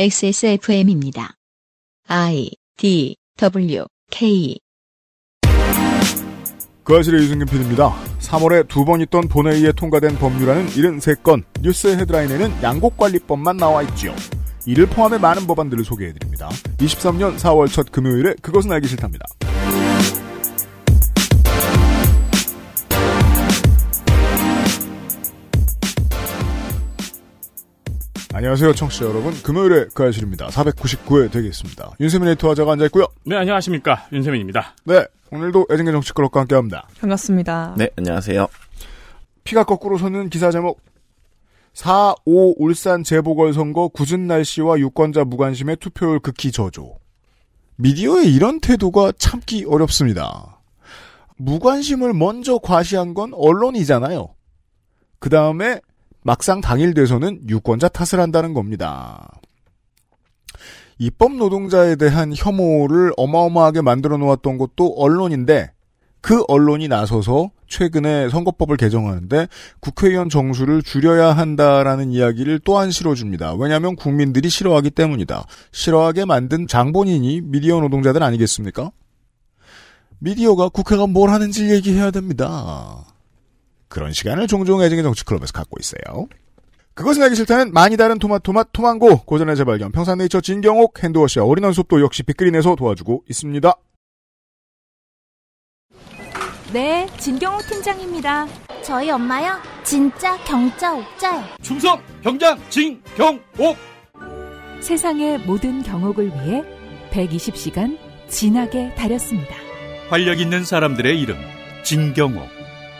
XSFM입니다. I D W K 그 아실의 유승균 PD입니다. 3월에 두 번 있던 본회의에 통과된 법률안은 73건, 뉴스 헤드라인에는 양곡관리법만 나와 있지요. 이를 포함해 많은 법안들을 소개해드립니다. 23년 4월 첫 금요일에 그것은 알기 싫답니다. 안녕하세요, 청취자 여러분. 금요일에 그 아실입니다. 499회 되겠습니다. 윤세민 에이터와자가 앉아있고요. 네, 안녕하십니까. 윤세민입니다. 네, 오늘도 애증의 정치클럽과 함께합니다. 반갑습니다. 네, 안녕하세요. 피가 거꾸로 솟는 기사 제목 4.5 울산 재보궐선거 굳은 날씨와 유권자 무관심의 투표율 극히 저조. 미디어의 이런 태도가 참기 어렵습니다. 무관심을 먼저 과시한 건 언론이잖아요. 그 다음에 막상 당일 돼서는 유권자 탓을 한다는 겁니다. 입법 노동자에 대한 혐오를 어마어마하게 만들어 놓았던 것도 언론인데 그 언론이 나서서 최근에 선거법을 개정하는데 국회의원 정수를 줄여야 한다라는 이야기를 또한 실어줍니다. 왜냐하면 국민들이 싫어하기 때문이다. 싫어하게 만든 장본인이 미디어 노동자들 아니겠습니까? 미디어가 국회가 뭘 하는지 얘기해야 됩니다. 그런 시간을 종종 애증의 정치클럽에서 갖고 있어요. 그것은 알기 싫다는 많이 다른 토마토맛 토망고 고전의 재발견 평산네이처 진경옥 핸드워시와 올인원 수업도 역시 빅그린에서 도와주고 있습니다. 네, 진경호 팀장입니다. 저희 엄마요? 진짜 경자 옥자요. 충성 병장 진경옥 세상의 모든 경옥을 위해 120시간 진하게 다렸습니다. 활력 있는 사람들의 이름 진경옥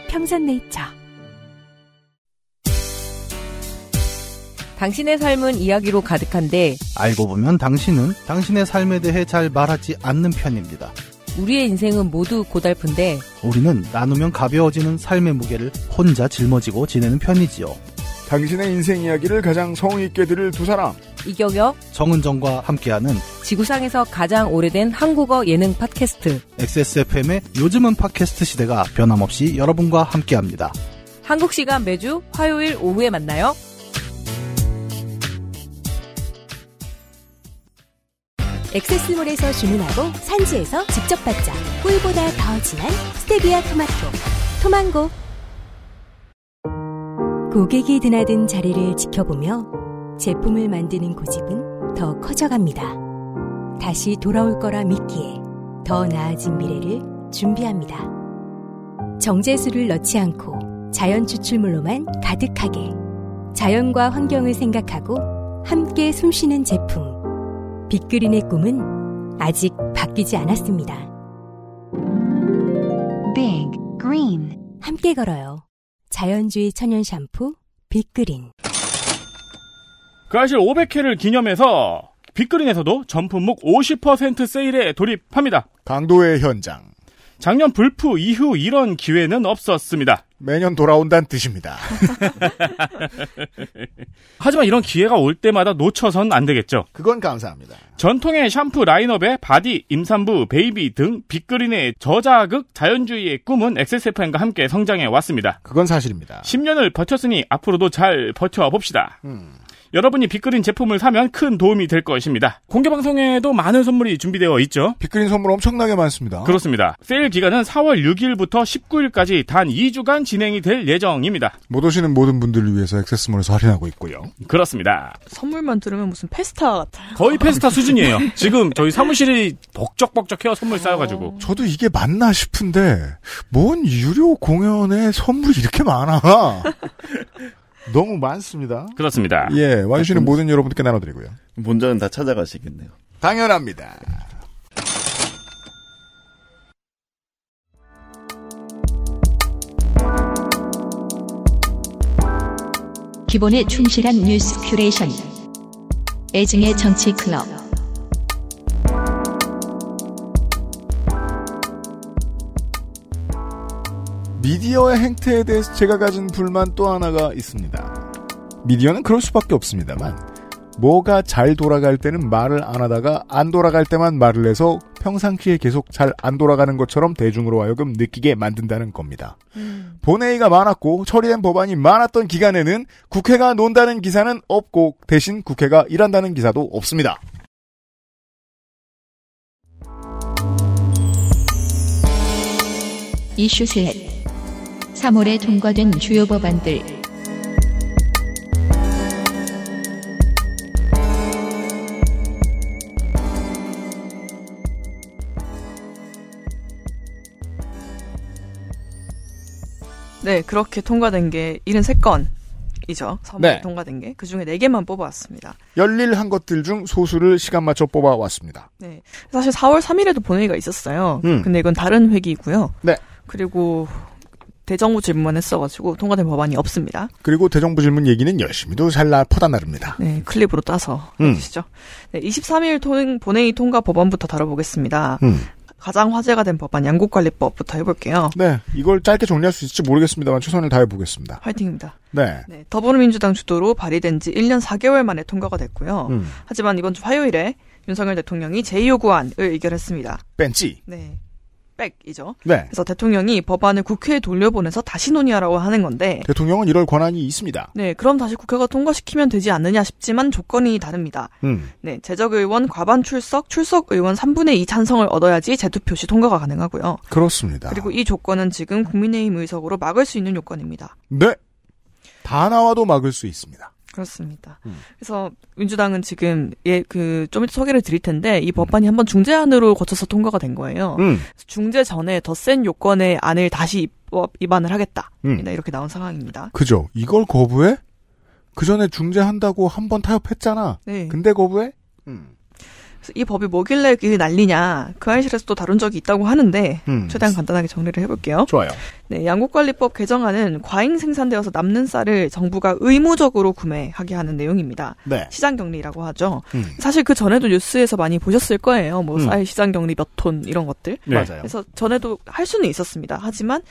평산네이처. 당신의 삶은 이야기로 가득한데 알고 보면 당신은 당신의 삶에 대해 잘 말하지 않는 편입니다. 우리의 인생은 모두 고달픈데 우리는 나누면 가벼워지는 삶의 무게를 혼자 짊어지고 지내는 편이지요. 당신의 인생 이야기를 가장 성의 있게 들을 두 사람. 이경혁, 정은정과 함께하는 지구상에서 가장 오래된 한국어 예능 팟캐스트 XSFM의 요즘은 팟캐스트 시대가 변함없이 여러분과 함께합니다. 한국 시간 매주 화요일 오후에 만나요. 엑세스몰에서 주문하고 산지에서 직접 받자. 꿀보다 더 진한 스테비아 토마토. 토망고. 고객이 드나든 자리를 지켜보며 제품을 만드는 고집은 더 커져갑니다. 다시 돌아올 거라 믿기에 더 나아진 미래를 준비합니다. 정제수를 넣지 않고 자연 추출물로만 가득하게 자연과 환경을 생각하고 함께 숨쉬는 제품. 빅그린의 꿈은 아직 바뀌지 않았습니다. Big Green 함께 걸어요. 자연주의 천연 샴푸 빅그린. 그알싫 500회를 기념해서 빅그린에서도 전품목 50% 세일에 돌입합니다. 감동의 현장. 작년 블프 이후 이런 기회는 없었습니다. 매년 돌아온다는 뜻입니다. 하지만 이런 기회가 올 때마다 놓쳐선 안 되겠죠. 그건 감사합니다. 전통의 샴푸 라인업에 바디, 임산부, 베이비 등 빅그린의 저자극 자연주의의 꿈은 XSFM과 함께 성장해 왔습니다. 그건 사실입니다. 10년을 버텼으니 앞으로도 잘 버텨 봅시다. 음. 여러분이 빅그린 제품을 사면 큰 도움이 될 것입니다. 공개 방송에도 많은 선물이 준비되어 있죠. 빅그린 선물 엄청나게 많습니다. 그렇습니다. 세일 기간은 4월 6일부터 19일까지 단 2주간 진행이 될 예정입니다. 못 오시는 모든 분들을 위해서 액세스몰에서 할인하고 있고요. 그렇습니다. 선물만 들으면 무슨 페스타 같아요. 거의 페스타 수준이에요. 지금 저희 사무실이 벅적벅적해요. 선물 쌓여가지고. 저도 이게 맞나 싶은데 뭔 유료 공연에 선물이 이렇게 많아. 너무 많습니다. 그렇습니다. 예, 와주시는 모든 여러분들께 나눠드리고요. 본전은 다 찾아가시겠네요. 당연합니다. 기본에 충실한 뉴스 큐레이션. 애증의 정치 클럽. 미디어의 행태에 대해서 제가 가진 불만 또 하나가 있습니다. 미디어는 그럴 수밖에 없습니다만 뭐가 잘 돌아갈 때는 말을 안 하다가 안 돌아갈 때만 말을 해서 평상시에 계속 잘 안 돌아가는 것처럼 대중으로 하여금 느끼게 만든다는 겁니다. 음. 본회의가 많았고 처리된 법안이 많았던 기간에는 국회가 논다는 기사는 없고 대신 국회가 일한다는 기사도 없습니다. 이슈셋 3월에 통과된 주요 법안들 네, 그렇게 통과된 게 73건이죠. 3월에 네. 통과된 게. 그 중에 4개만 뽑아왔습니다. 열일한 것들 중 소수를 시간 맞춰 뽑아왔습니다. 네. 사실 4월 3일에도 본회의가 있었어요. 음. 근데 이건 다른 회기이고요. 네. 그리고 대정부 질문만 했어가지고 통과된 법안이 없습니다. 그리고 대정부 질문 얘기는 열심히도 잘 나, 퍼다 나릅니다. 네, 클립으로 따서 음. 해주시죠. 네, 23일 통, 본회의 통과 법안부터 다뤄보겠습니다. 음. 가장 화제가 된 법안 양국관리법부터 해볼게요. 네, 이걸 짧게 정리할 수 있을지 모르겠습니다만 최선을 다해보겠습니다. 화이팅입니다. 네. 네, 더불어민주당 주도로 발의된 지 1년 4개월 만에 통과가 됐고요. 음. 하지만 이번 주 화요일에 윤석열 대통령이 제2요구안을 의결했습니다. 뺀지. 네. 백이죠. 네. 그래서 대통령이 법안을 국회에 돌려보내서 다시 논의하라고 하는 건데 대통령은 이럴 권한이 있습니다. 네, 그럼 다시 국회가 통과시키면 되지 않느냐 싶지만 조건이 다릅니다. 음. 네, 재적 의원 과반 출석, 출석 의원 3분의 2 찬성을 얻어야지 재투표 시 통과가 가능하고요. 그렇습니다. 그리고 이 조건은 지금 국민의힘 의석으로 막을 수 있는 요건입니다. 네. 다 나와도 막을 수 있습니다. 그렇습니다. 음. 그래서 민주당은 지금 예 그 좀 이따 소개를 드릴 텐데 이 법안이 한번 중재안으로 거쳐서 통과가 된 거예요. 음. 중재 전에 더 센 요건의 안을 다시 입법 위반을 하겠다. 음. 네, 이렇게 나온 상황입니다. 그죠. 이걸 거부해? 그 전에 중재한다고 한 번 타협했잖아. 네. 근데 거부해? 음. 이 법이 뭐길래 그 난리냐 그 알실에서도 다룬 적이 있다고 하는데 음. 최대한 간단하게 정리를 해볼게요. 좋아요. 네, 양국관리법 개정안은 과잉 생산되어서 남는 쌀을 정부가 의무적으로 구매하게 하는 내용입니다. 네. 시장 격리라고 하죠. 음. 사실 그 전에도 뉴스에서 많이 보셨을 거예요. 뭐 음. 쌀 시장 격리 몇 톤 이런 것들. 네. 맞아요. 그래서 전에도 할 수는 있었습니다. 하지만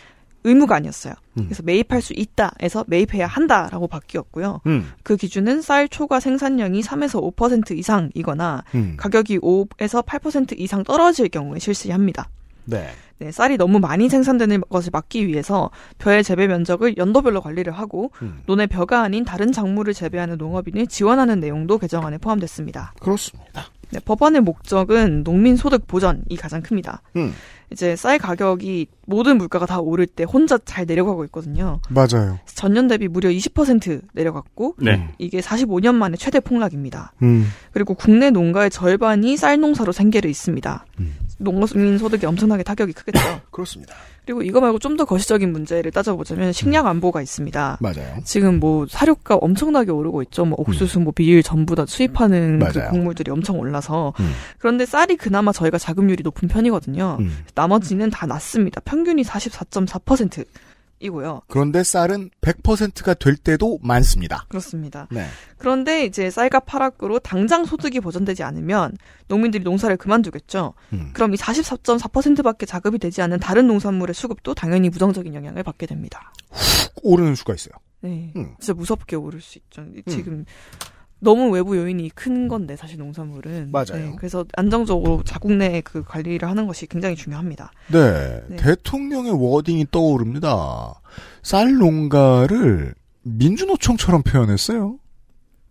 의무가 아니었어요. 음. 그래서 매입할 수 있다에서 매입해야 한다라고 바뀌었고요. 음. 그 기준은 쌀 초과 생산량이 3에서 5% 이상이거나 음. 가격이 5에서 8% 이상 떨어질 경우에 실시합니다. 네. 네, 쌀이 너무 많이 생산되는 것을 막기 위해서 벼의 재배 면적을 연도별로 관리를 하고 음. 논의 벼가 아닌 다른 작물을 재배하는 농업인을 지원하는 내용도 개정안에 포함됐습니다. 그렇습니다. 네, 법안의 목적은 농민 소득 보전이 가장 큽니다. 음. 이제 쌀 가격이 모든 물가가 다 오를 때 혼자 잘 내려가고 있거든요. 맞아요. 전년 대비 무려 20% 내려갔고 네. 이게 45년 만에 최대 폭락입니다. 음. 그리고 국내 농가의 절반이 쌀 농사로 생계를 있습니다. 음. 농민 소득이 엄청나게 타격이 크겠죠. 그렇습니다. 그리고 이거 말고 좀 더 거시적인 문제를 따져보자면 식량 안보가 있습니다. 맞아요. 지금 뭐 사료가 엄청나게 오르고 있죠. 뭐 옥수수, 뭐 비일 전부 다 수입하는 그 음. 맞아요. 곡물들이 엄청 올라서 음. 그런데 쌀이 그나마 저희가 자급률이 높은 편이거든요. 음. 나머지는 다 낮습니다. 평균이 44.4% 이고요. 그런데 쌀은 100%가 될 때도 많습니다. 그렇습니다. 네. 그런데 이제 쌀값 하락으로 당장 소득이 보전되지 않으면 농민들이 농사를 그만두겠죠. 음. 그럼 이 44.4%밖에 자급이 되지 않는 다른 농산물의 수급도 당연히 부정적인 영향을 받게 됩니다. 오르는 수가 있어요. 네. 음. 진짜 무섭게 오를 수 있죠. 지금 너무 외부 요인이 큰 건데 사실 농산물은 맞아요. 네, 그래서 안정적으로 자국 내 그 관리를 하는 것이 굉장히 중요합니다. 네. 네. 대통령의 워딩이 떠오릅니다. 쌀 농가를 민주노총처럼 표현했어요.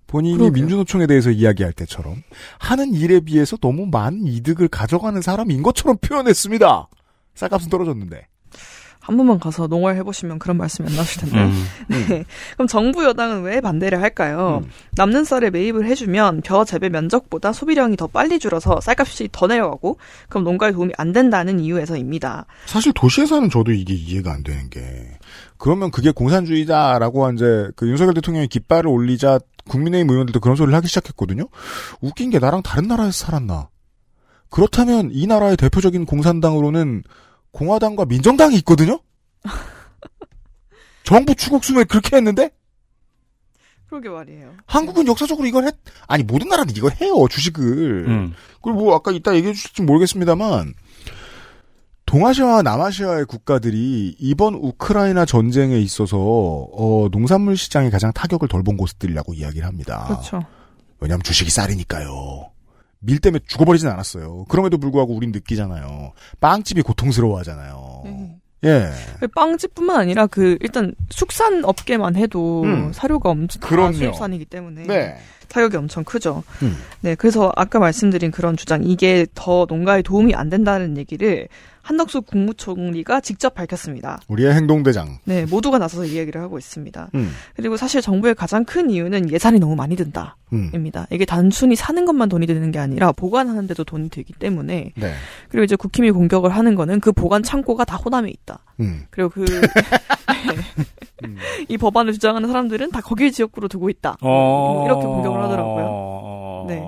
본인이 그러게요. 민주노총에 대해서 이야기할 때처럼 하는 일에 비해서 너무 많은 이득을 가져가는 사람인 것처럼 표현했습니다. 쌀값은 떨어졌는데. 한 번만 가서 농월 해보시면 그런 말씀이 안 나오실 텐데. 음. 네. 그럼 정부 여당은 왜 반대를 할까요? 음. 남는 쌀을 매입을 해주면 벼 재배 면적보다 소비량이 더 빨리 줄어서 쌀값이 더 내려가고 그럼 농가에 도움이 안 된다는 이유에서입니다. 사실 도시에 사는 저도 이게 이해가 안 되는 게 그러면 그게 공산주의자라고 이제 그 윤석열 대통령이 깃발을 올리자 국민의힘 의원들도 그런 소리를 하기 시작했거든요. 웃긴 게 나랑 다른 나라에서 살았나? 그렇다면 이 나라의 대표적인 공산당으로는 공화당과 민정당이 있거든요. 정부 추국수에 그렇게 했는데 그러게 말이에요. 한국은 역사적으로 이걸 했 아니 모든 나라는 이걸 해요 주식을. 음. 그리고 뭐 아까 이따 얘기해 주실지 모르겠습니다만 동아시아와 남아시아의 국가들이 이번 우크라이나 전쟁에 있어서 어, 농산물 시장에 가장 타격을 덜 본 곳들이라고 이야기를 합니다. 그렇죠. 왜냐하면 주식이 쌀이니까요. 밀 때문에 죽어버리진 않았어요. 그럼에도 불구하고 우린 느끼잖아요. 빵집이 고통스러워하잖아요. 네. 예. 빵집뿐만 아니라 그 일단 숙산 업계만 해도 음. 사료가 엄청 다 그럼요. 수입산이기 때문에 네. 타격이 엄청 크죠. 음. 네, 그래서 아까 말씀드린 그런 주장 이게 더 농가에 도움이 안 된다는 얘기를 한덕수 국무총리가 직접 밝혔습니다. 우리의 행동대장. 네, 모두가 나서서 이 얘기를 하고 있습니다. 음. 그리고 사실 정부의 가장 큰 이유는 예산이 너무 많이 음. 든다 입니다. 이게 단순히 사는 것만 돈이 드는 게 아니라 보관하는데도 돈이 들기 때문에 네. 그리고 이제 국힘이 공격을 하는 거는 그 보관 창고가 다 호남에 있다. 음. 그리고 그 이 법안을 주장하는 사람들은 다 거길 지역구로 두고 있다. 어... 이렇게 공격을 하더라고요. 어... 네.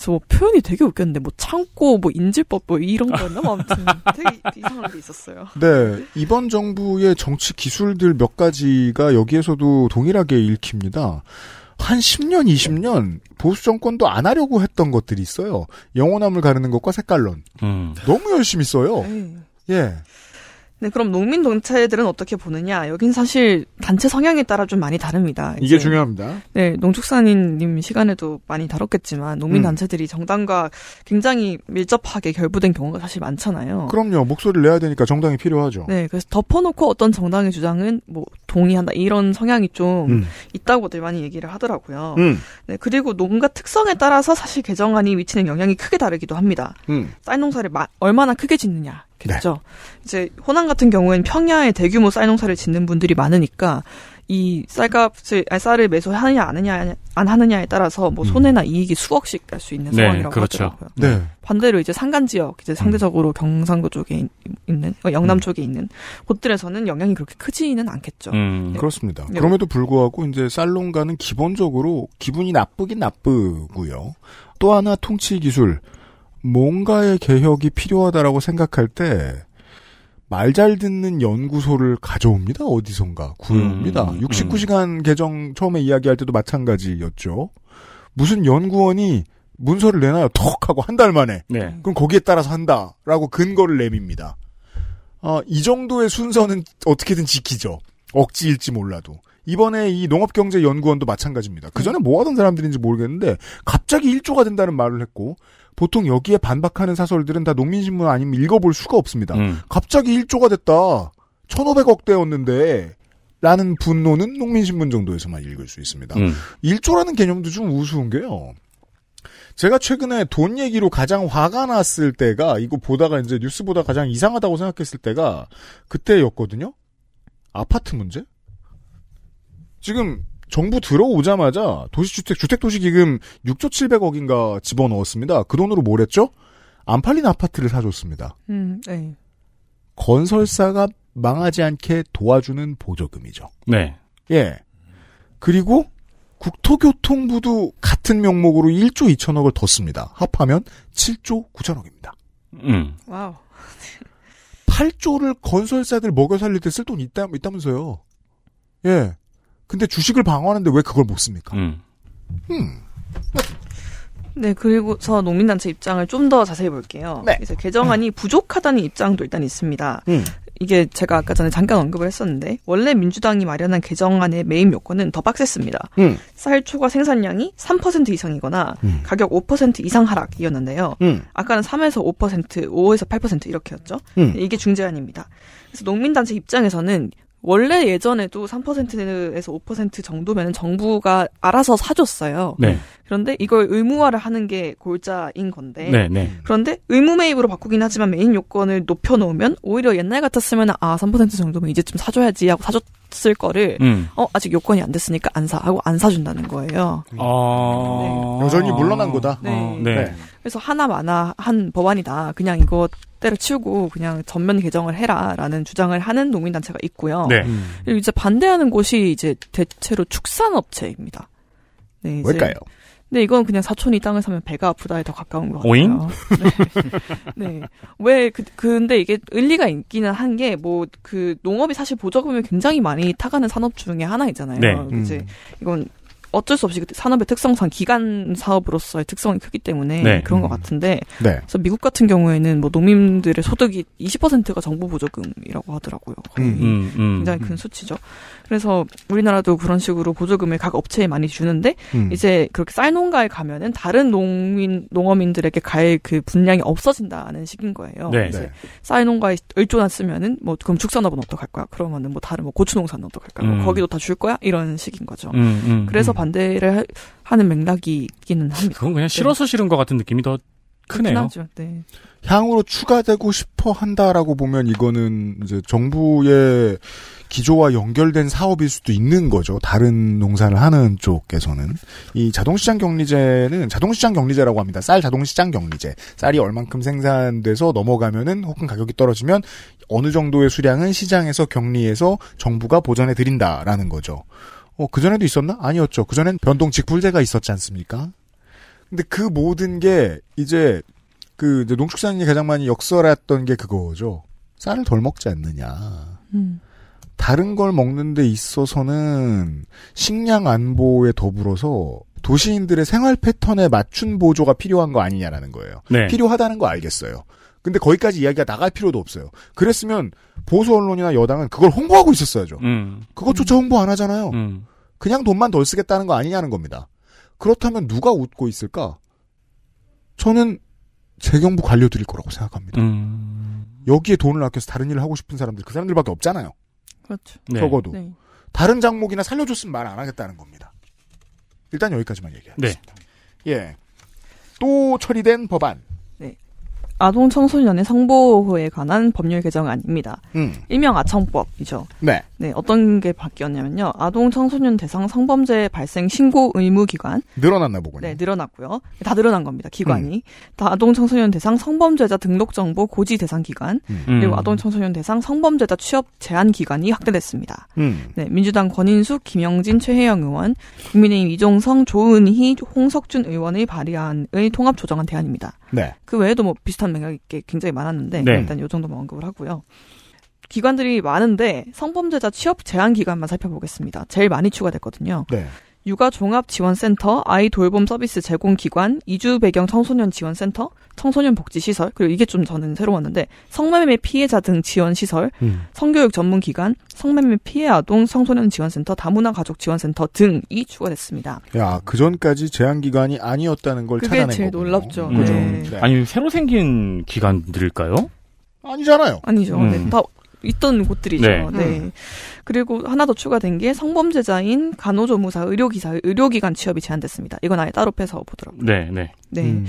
그래서 뭐 표현이 되게 웃겼는데 뭐 창고 뭐 인질법 뭐 이런 거였나 뭐 아무튼 되게 이상한 게 있었어요. 네. 이번 정부의 정치 기술들 몇 가지가 여기에서도 동일하게 읽힙니다. 한 10년, 20년 보수 정권도 안 하려고 했던 것들이 있어요. 영원함을 가르는 것과 색깔론. 음. 너무 열심히 써요. 네. 예. 네, 그럼 농민 단체들은 어떻게 보느냐? 여긴 사실 단체 성향에 따라 좀 많이 다릅니다. 이게 중요합니다. 네, 농축산인님 시간에도 많이 다뤘겠지만 농민 음. 단체들이 정당과 굉장히 밀접하게 결부된 경우가 사실 많잖아요. 그럼요. 목소리를 내야 되니까 정당이 필요하죠. 네, 그래서 덮어놓고 어떤 정당의 주장은 뭐 동의한다 이런 성향이 좀 음. 있다고들 많이 얘기를 하더라고요. 음. 네, 그리고 농가 특성에 따라서 사실 개정안이 미치는 영향이 크게 다르기도 합니다. 음. 쌀농사를 마- 얼마나 크게 짓느냐. 겠죠. 네. 이제 호남 같은 경우에는 평야에 대규모 쌀 농사를 짓는 분들이 많으니까 이 쌀값을 아니, 쌀을 매수하느냐 안 하느냐 안 하느냐에 따라서 뭐 손해나 이익이 수억씩 날 수 있는 네, 상황이라고 그렇죠. 하더라고요. 네. 반대로 이제 산간 지역 이제 상대적으로 경상도 쪽에 있- 있는 어, 영남 쪽에 있는 곳들에서는 영향이 그렇게 크지는 않겠죠. 음. 네. 그렇습니다. 네. 그럼에도 불구하고 이제 쌀농가는 기본적으로 기분이 나쁘긴 나쁘고요. 또 하나 통치 기술 뭔가의 개혁이 필요하다라고 생각할 때 말 잘 듣는 연구소를 가져옵니다. 어디선가 구해옵니다. 음, 69시간 개정 처음에 이야기할 때도 마찬가지였죠. 무슨 연구원이 문서를 내놔요. 턱 하고 한 달 만에. 네. 그럼 거기에 따라서 한다라고 근거를 내밉니다. 아, 이 정도의 순서는 어떻게든 지키죠. 억지일지 몰라도. 이번에 이 농업경제연구원도 마찬가지입니다. 그 전에 뭐 하던 사람들인지 모르겠는데 갑자기 1조가 된다는 말을 했고 보통 여기에 반박하는 사설들은 다 농민신문 아니면 읽어볼 수가 없습니다. 음. 갑자기 1조가 됐다. 1,500억대였는데 라는 분노는 농민신문 정도에서만 읽을 수 있습니다. 음. 1조라는 개념도 좀 우스운 게요. 제가 최근에 돈 얘기로 가장 화가 났을 때가 이거 보다가 이제 뉴스 보다 가장 이상하다고 생각했을 때가 그때였거든요. 아파트 문제? 지금 정부 들어오자마자 도시주택 주택도시기금 6조 700억인가 집어넣었습니다. 그 돈으로 뭘 했죠? 안 팔린 아파트를 사줬습니다. 음, 네. 건설사가 망하지 않게 도와주는 보조금이죠. 네. 예. 그리고 국토교통부도 같은 명목으로 1조 2천억을 더 씁니다. 합하면 7조 9천억입니다. 음. Wow. 8조를 건설사들 먹여 살릴 때 쓸 돈이 있다, 있다면서요. 예. 근데 주식을 방어하는데 왜 그걸 못 씁니까? 음. 음. 네, 그리고서 농민단체 입장을 좀 더 자세히 볼게요. 네. 이제 개정안이 부족하다는 입장도 일단 있습니다. 음. 이게 제가 아까 전에 잠깐 언급을 했었는데 원래 민주당이 마련한 개정안의 메인 요건은 더 빡셌습니다. 음. 쌀 초과 생산량이 3% 이상이거나 음. 가격 5% 이상 하락이었는데요. 음. 아까는 3에서 5%, 5에서 8% 이렇게였죠. 음. 이게 중재안입니다. 그래서 농민단체 입장에서는 원래 예전에도 3%에서 5% 정도면 정부가 알아서 사줬어요. 네. 그런데 이걸 의무화를 하는 게 골자인 건데. 네, 네. 그런데 의무 매입으로 바꾸긴 하지만 메인 요건을 높여 놓으면 오히려 옛날 같았으면 아, 3% 정도면 이제좀 사줘야지 하고 사줬을 거를 음. 어, 아직 요건이 안 됐으니까 안 사 하고 안 사준다는 거예요. 아. 여전히 물러난 거다. 네. 어, 네. 그래서 하나마나 한 법안이다. 그냥 이거 때려치우고 그냥 전면 개정을 해라라는 주장을 하는 농민단체가 있고요. 네. 음. 그리고 이제 반대하는 곳이 이제 대체로 축산업체입니다. 네, 이제 왜일까요? 네, 이건 그냥 사촌이 땅을 사면 배가 아프다에 더 가까운 것 같아요. 오잉? 네. 네. 왜, 그, 근데 이게 의리가 있기는 한 게, 뭐, 그, 농업이 사실 보조금을 굉장히 많이 타가는 산업 중에 하나이잖아요. 네. 이제, 음. 이건 어쩔 수 없이 그 산업의 특성상 기간 사업으로서의 특성이 크기 때문에 네. 그런 것 음. 같은데 네. 그래서 미국 같은 경우에는 뭐 농민들의 소득이 20%가 정부 보조금이라고 하더라고요. 거의 음, 음. 굉장히 큰 수치죠. 그래서 우리나라도 그런 식으로 보조금을 각 업체에 많이 주는데 음. 이제 그렇게 쌀농가에 가면은 다른 농민 농어민들에게 갈 그 분량이 없어진다는 식인 거예요. 네. 이제 네. 쌀농가에 을조났으면은 뭐 그럼 축산업은 어떡할 거야? 그러면은 뭐 다른 뭐 고추농사는 어떡할 거야? 음. 거기도 다 줄 거야? 이런 식인 거죠. 음, 음, 그래서 음. 반대를 하- 하는 맥락이 있기는 합니다. 그건 그냥 싫어서 싫은 것 같은 느낌이 더 크네요. 네. 향후로 추가되고 싶어 한다라고 보면 이거는 이제 정부의 기조와 연결된 사업일 수도 있는 거죠. 다른 농사를 하는 쪽에서는. 이 자동시장 격리제는 자동시장 격리제라고 합니다. 쌀 자동시장 격리제. 쌀이 얼만큼 생산돼서 넘어가면은 혹은 가격이 떨어지면 어느 정도의 수량은 시장에서 격리해서 정부가 보전해 드린다라는 거죠. 어, 그전에도 있었나? 아니었죠. 그전엔 변동 직 불제가 있었지 않습니까? 근데 그 모든 게 이제 그 이제 농축산인이 가장 많이 역설했던 게 그거죠. 쌀을 덜 먹지 않느냐. 음. 다른 걸 먹는 데 있어서는 식량 안보에 더불어서 도시인들의 생활 패턴에 맞춘 보조가 필요한 거 아니냐라는 거예요. 네. 필요하다는 거 알겠어요. 근데 거기까지 이야기가 나갈 필요도 없어요. 그랬으면 보수 언론이나 여당은 그걸 홍보하고 있었어야죠. 음, 그것조차 홍보 안 하잖아요. 음. 그냥 돈만 덜 쓰겠다는 거 아니냐는 겁니다. 그렇다면 누가 웃고 있을까? 저는 재경부 관료들일 거라고 생각합니다. 음. 여기에 돈을 아껴서 다른 일을 하고 싶은 사람들 그 사람들밖에 없잖아요. 그렇죠. 네. 적어도 네. 다른 장목이나 살려줬으면 말 안 하겠다는 겁니다. 일단 여기까지만 얘기하겠습니다. 네. 예. 또 처리된 법안. 아동 청소년의 성보호에 관한 법률 개정은 아닙니다. 음. 일명 아청법이죠. 네. 네, 어떤 게 바뀌었냐면요. 아동 청소년 대상 성범죄 발생 신고 의무 기관 늘어났나 보군요. 네, 늘어났고요. 다 늘어난 겁니다. 기관이. 음. 다 아동 청소년 대상 성범죄자 등록 정보 고지 대상 기관, 음. 그리고 음. 아동 청소년 대상 성범죄자 취업 제한 기관이 확대됐습니다. 음. 네, 민주당 권인숙, 김영진, 최혜영 의원, 국민의힘 이종성, 조은희, 홍석준 의원의 발의안의 통합 조정안 대안입니다. 네. 그 외에도 뭐 비슷한 맥락이 굉장히 많았는데 네. 일단 요 정도만 언급을 하고요. 기관들이 많은데 성범죄자 취업 제한 기관만 살펴보겠습니다. 제일 많이 추가됐거든요. 네. 육아 종합 지원센터, 아이 돌봄 서비스 제공 기관, 이주 배경 청소년 지원 센터, 청소년 복지 시설, 그리고 이게 좀 저는 새로웠는데 성매매 피해자 등 지원 시설, 음. 성교육 전문 기관, 성매매 피해 아동 청소년 지원 센터, 다문화 가족 지원 센터 등이 추가됐습니다. 야, 그 전까지 제한 기관이 아니었다는 걸 그게 찾아낸 제일 거군요. 놀랍죠. 그죠? 네. 네. 아니 새로 생긴 기관들일까요? 아니잖아요. 아니죠. 음. 네, 다 있던 곳들이죠. 네. 네. 그리고 하나 더 추가된 게 성범죄자인 간호조무사, 의료기사, 의료기관 취업이 제한됐습니다. 이건 아예 따로 빼서 보더라고요. 네, 네. 네. 음.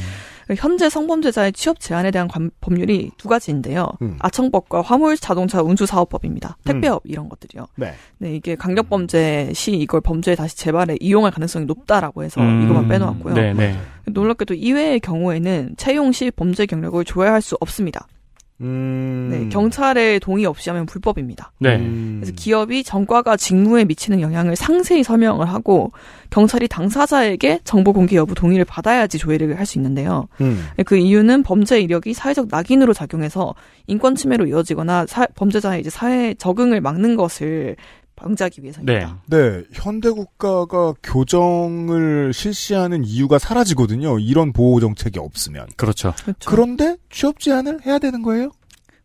현재 성범죄자의 취업 제한에 대한 관- 법률이 두 가지인데요. 음. 아청법과 화물 자동차 운수 사업법입니다. 택배업 이런 것들이요. 네. 네, 이게 강력 범죄 시 이걸 범죄에 다시 재발에 이용할 가능성이 높다라고 해서 음. 이것만 빼놓았고요. 네, 네. 놀랍게도 이외의 경우에는 채용 시 범죄 경력을 조회할 수 없습니다. 음. 네, 경찰의 동의 없이 하면 불법입니다. 네. 음. 그래서 기업이 전과가 직무에 미치는 영향을 상세히 설명을 하고 경찰이 당사자에게 정보 공개 여부 동의를 받아야지 조회를 할 수 있는데요. 음. 그 이유는 범죄 이력이 사회적 낙인으로 작용해서 인권 침해로 이어지거나 사- 범죄자의 이제 사회 적응을 막는 것을 방지하기 위해서입니다. 네, 현대 국가가 교정을 실시하는 이유가 사라지거든요. 이런 보호 정책이 없으면. 그렇죠. 그렇죠. 그런데 취업 제한을 해야 되는 거예요?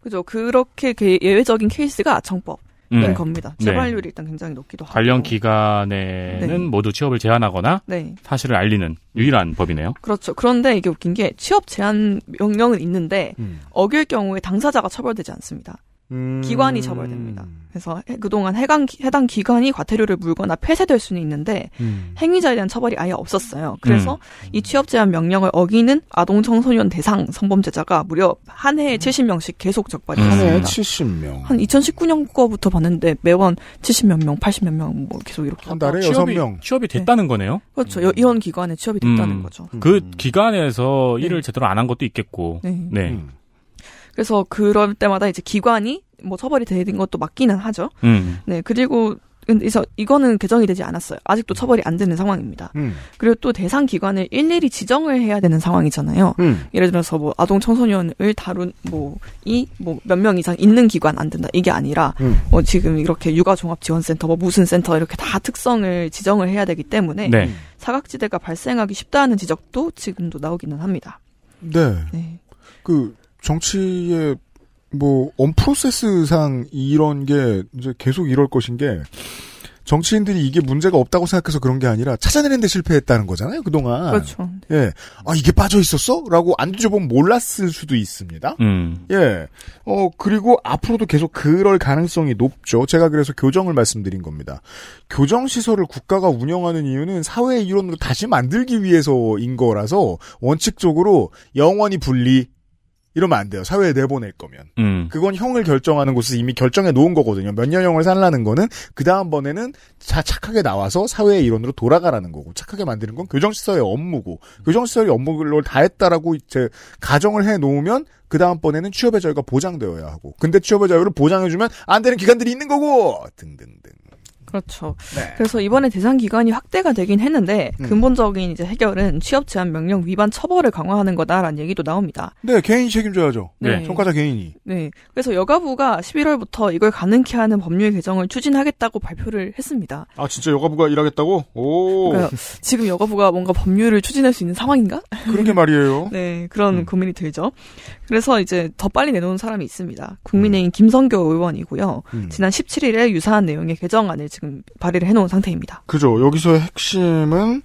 그죠. 그렇게 그 예외적인 케이스가 아청법 인 음. 겁니다. 네. 재발률이 일단 굉장히 높기도 하고. 관련 기관에는 네. 모두 취업을 제한하거나 네. 사실을 알리는 유일한 법이네요. 그렇죠. 그런데 이게 웃긴 게 취업 제한 명령은 있는데 음. 어길 경우에 당사자가 처벌되지 않습니다. 음. 기관이 처벌됩니다. 그래서 해- 그동안 해당, 해당 기관이 과태료를 물거나 폐쇄될 수는 있는데 음. 행위자에 대한 처벌이 아예 없었어요. 그래서 이 취업 제한 명령을 어기는 아동 청소년 대상 성범죄자가 무려 한 해에 70명씩 계속 적발이 음. 한 해에 됐습니다. 70명. 한 2019년 거부터 봤는데 매번 70몇 명, 80몇 명 뭐 계속 이렇게 한 달에 취업이, 6명. 취업이 됐다는 거네요. 그렇죠. 여- 이런 기관에 취업이 됐다는 음. 거죠. 그 음. 기관에서 일을 제대로 안 한 것도 있겠고. 네. 네. 음. 그래서 그럴 때마다 이제 기관이 뭐 처벌이 되는 것도 맞기는 하죠. 음. 네, 그리고 그래서 이거는 개정이 되지 않았어요. 아직도 처벌이 안 되는 상황입니다. 음. 그리고 또 대상 기관을 일일이 지정을 해야 되는 상황이잖아요. 음. 예를 들어서 뭐 아동 청소년을 다룬 뭐이 뭐 몇 명 이상 있는 기관 안 된다 이게 아니라 음. 뭐 지금 이렇게 육아 종합 지원센터 뭐 무슨 센터 이렇게 다 특성을 지정을 해야 되기 때문에 네. 사각지대가 발생하기 쉽다는 지적도 지금도 나오기는 합니다. 네. 네. 그 정치의 뭐 언프로세스상 이런 게 이제 계속 이럴 것인 게 정치인들이 이게 문제가 없다고 생각해서 그런 게 아니라 찾아내는데 실패했다는 거잖아요 그 동안. 그렇죠. 예. 아 이게 빠져 있었어?라고 안 뒤져보면 몰랐을 수도 있습니다. 음. 예. 어, 그리고 앞으로도 계속 그럴 가능성이 높죠. 제가 그래서 교정을 말씀드린 겁니다. 교정 시설을 국가가 운영하는 이유는 사회의 일원으로 다시 만들기 위해서인 거라서 원칙적으로 영원히 분리, 이러면 안 돼요. 사회에 내보낼 거면. 음. 그건 형을 결정하는 곳에서 이미 결정해 놓은 거거든요. 몇 년형을 살라는 거는 그 다음번에는 자 착하게 나와서 사회의 일원으로 돌아가라는 거고 착하게 만드는 건 교정시설의 업무고 교정시설이 업무를 다 했다라고 이제 가정을 해 놓으면 그 다음번에는 취업의 자유가 보장되어야 하고 근데 취업의 자유를 보장해주면 안 되는 기관들이 있는 거고 등등등. 그렇죠. 네. 그래서 이번에 대상 기관이 확대가 되긴 했는데 음. 근본적인 이제 해결은 취업 제한 명령 위반 처벌을 강화하는 거다라는 얘기도 나옵니다. 네, 개인이 책임져야죠. 네. 성과자 개인이. 네. 그래서 여가부가 11월부터 이걸 가능케 하는 법률 개정을 추진하겠다고 발표를 했습니다. 아 진짜 여가부가 일하겠다고? 오. 그러니까 지금 여가부가 뭔가 법률을 추진할 수 있는 상황인가? 그런 게 말이에요. 네, 그런 음. 고민이 들죠. 그래서 이제 더 빨리 내놓은 사람이 있습니다. 국민의힘 김성교 의원이고요. 음. 지난 17일에 유사한 내용의 개정안을 지금 발의를 해놓은 상태입니다. 그죠. 여기서의 핵심은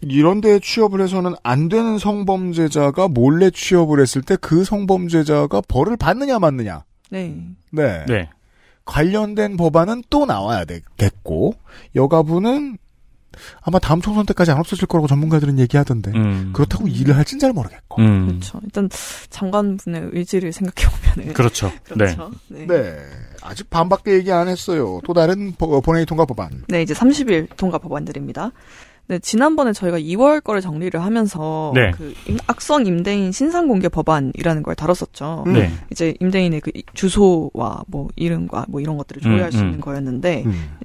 이런 데 취업을 해서는 안 되는 성범죄자가 몰래 취업을 했을 때 그 성범죄자가 벌을 받느냐 맞느냐. 네. 네. 네. 관련된 법안은 또 나와야 되겠고 여가부는 아마 다음 총선 때까지 안 없어질 거라고 전문가들은 얘기하던데 음. 그렇다고 일을 할진 잘 모르겠고. 음. 그렇죠. 일단 장관분의 의지를 생각해 보면은 그렇죠. 그렇죠. 네. 네. 아직 반밖에 얘기 안 했어요. 또 다른 버- 본회의 통과 법안. 네, 이제 30일 통과 법안들입니다. 네, 지난번에 저희가 2월 거를 정리를 하면서 네. 그 임- 악성 임대인 신상 공개 법안이라는 걸 다뤘었죠. 음. 네. 이제 임대인의 그 이- 주소와 뭐 이름과 뭐 이런 것들을 조회할 음, 수 음. 있는 거였는데 음.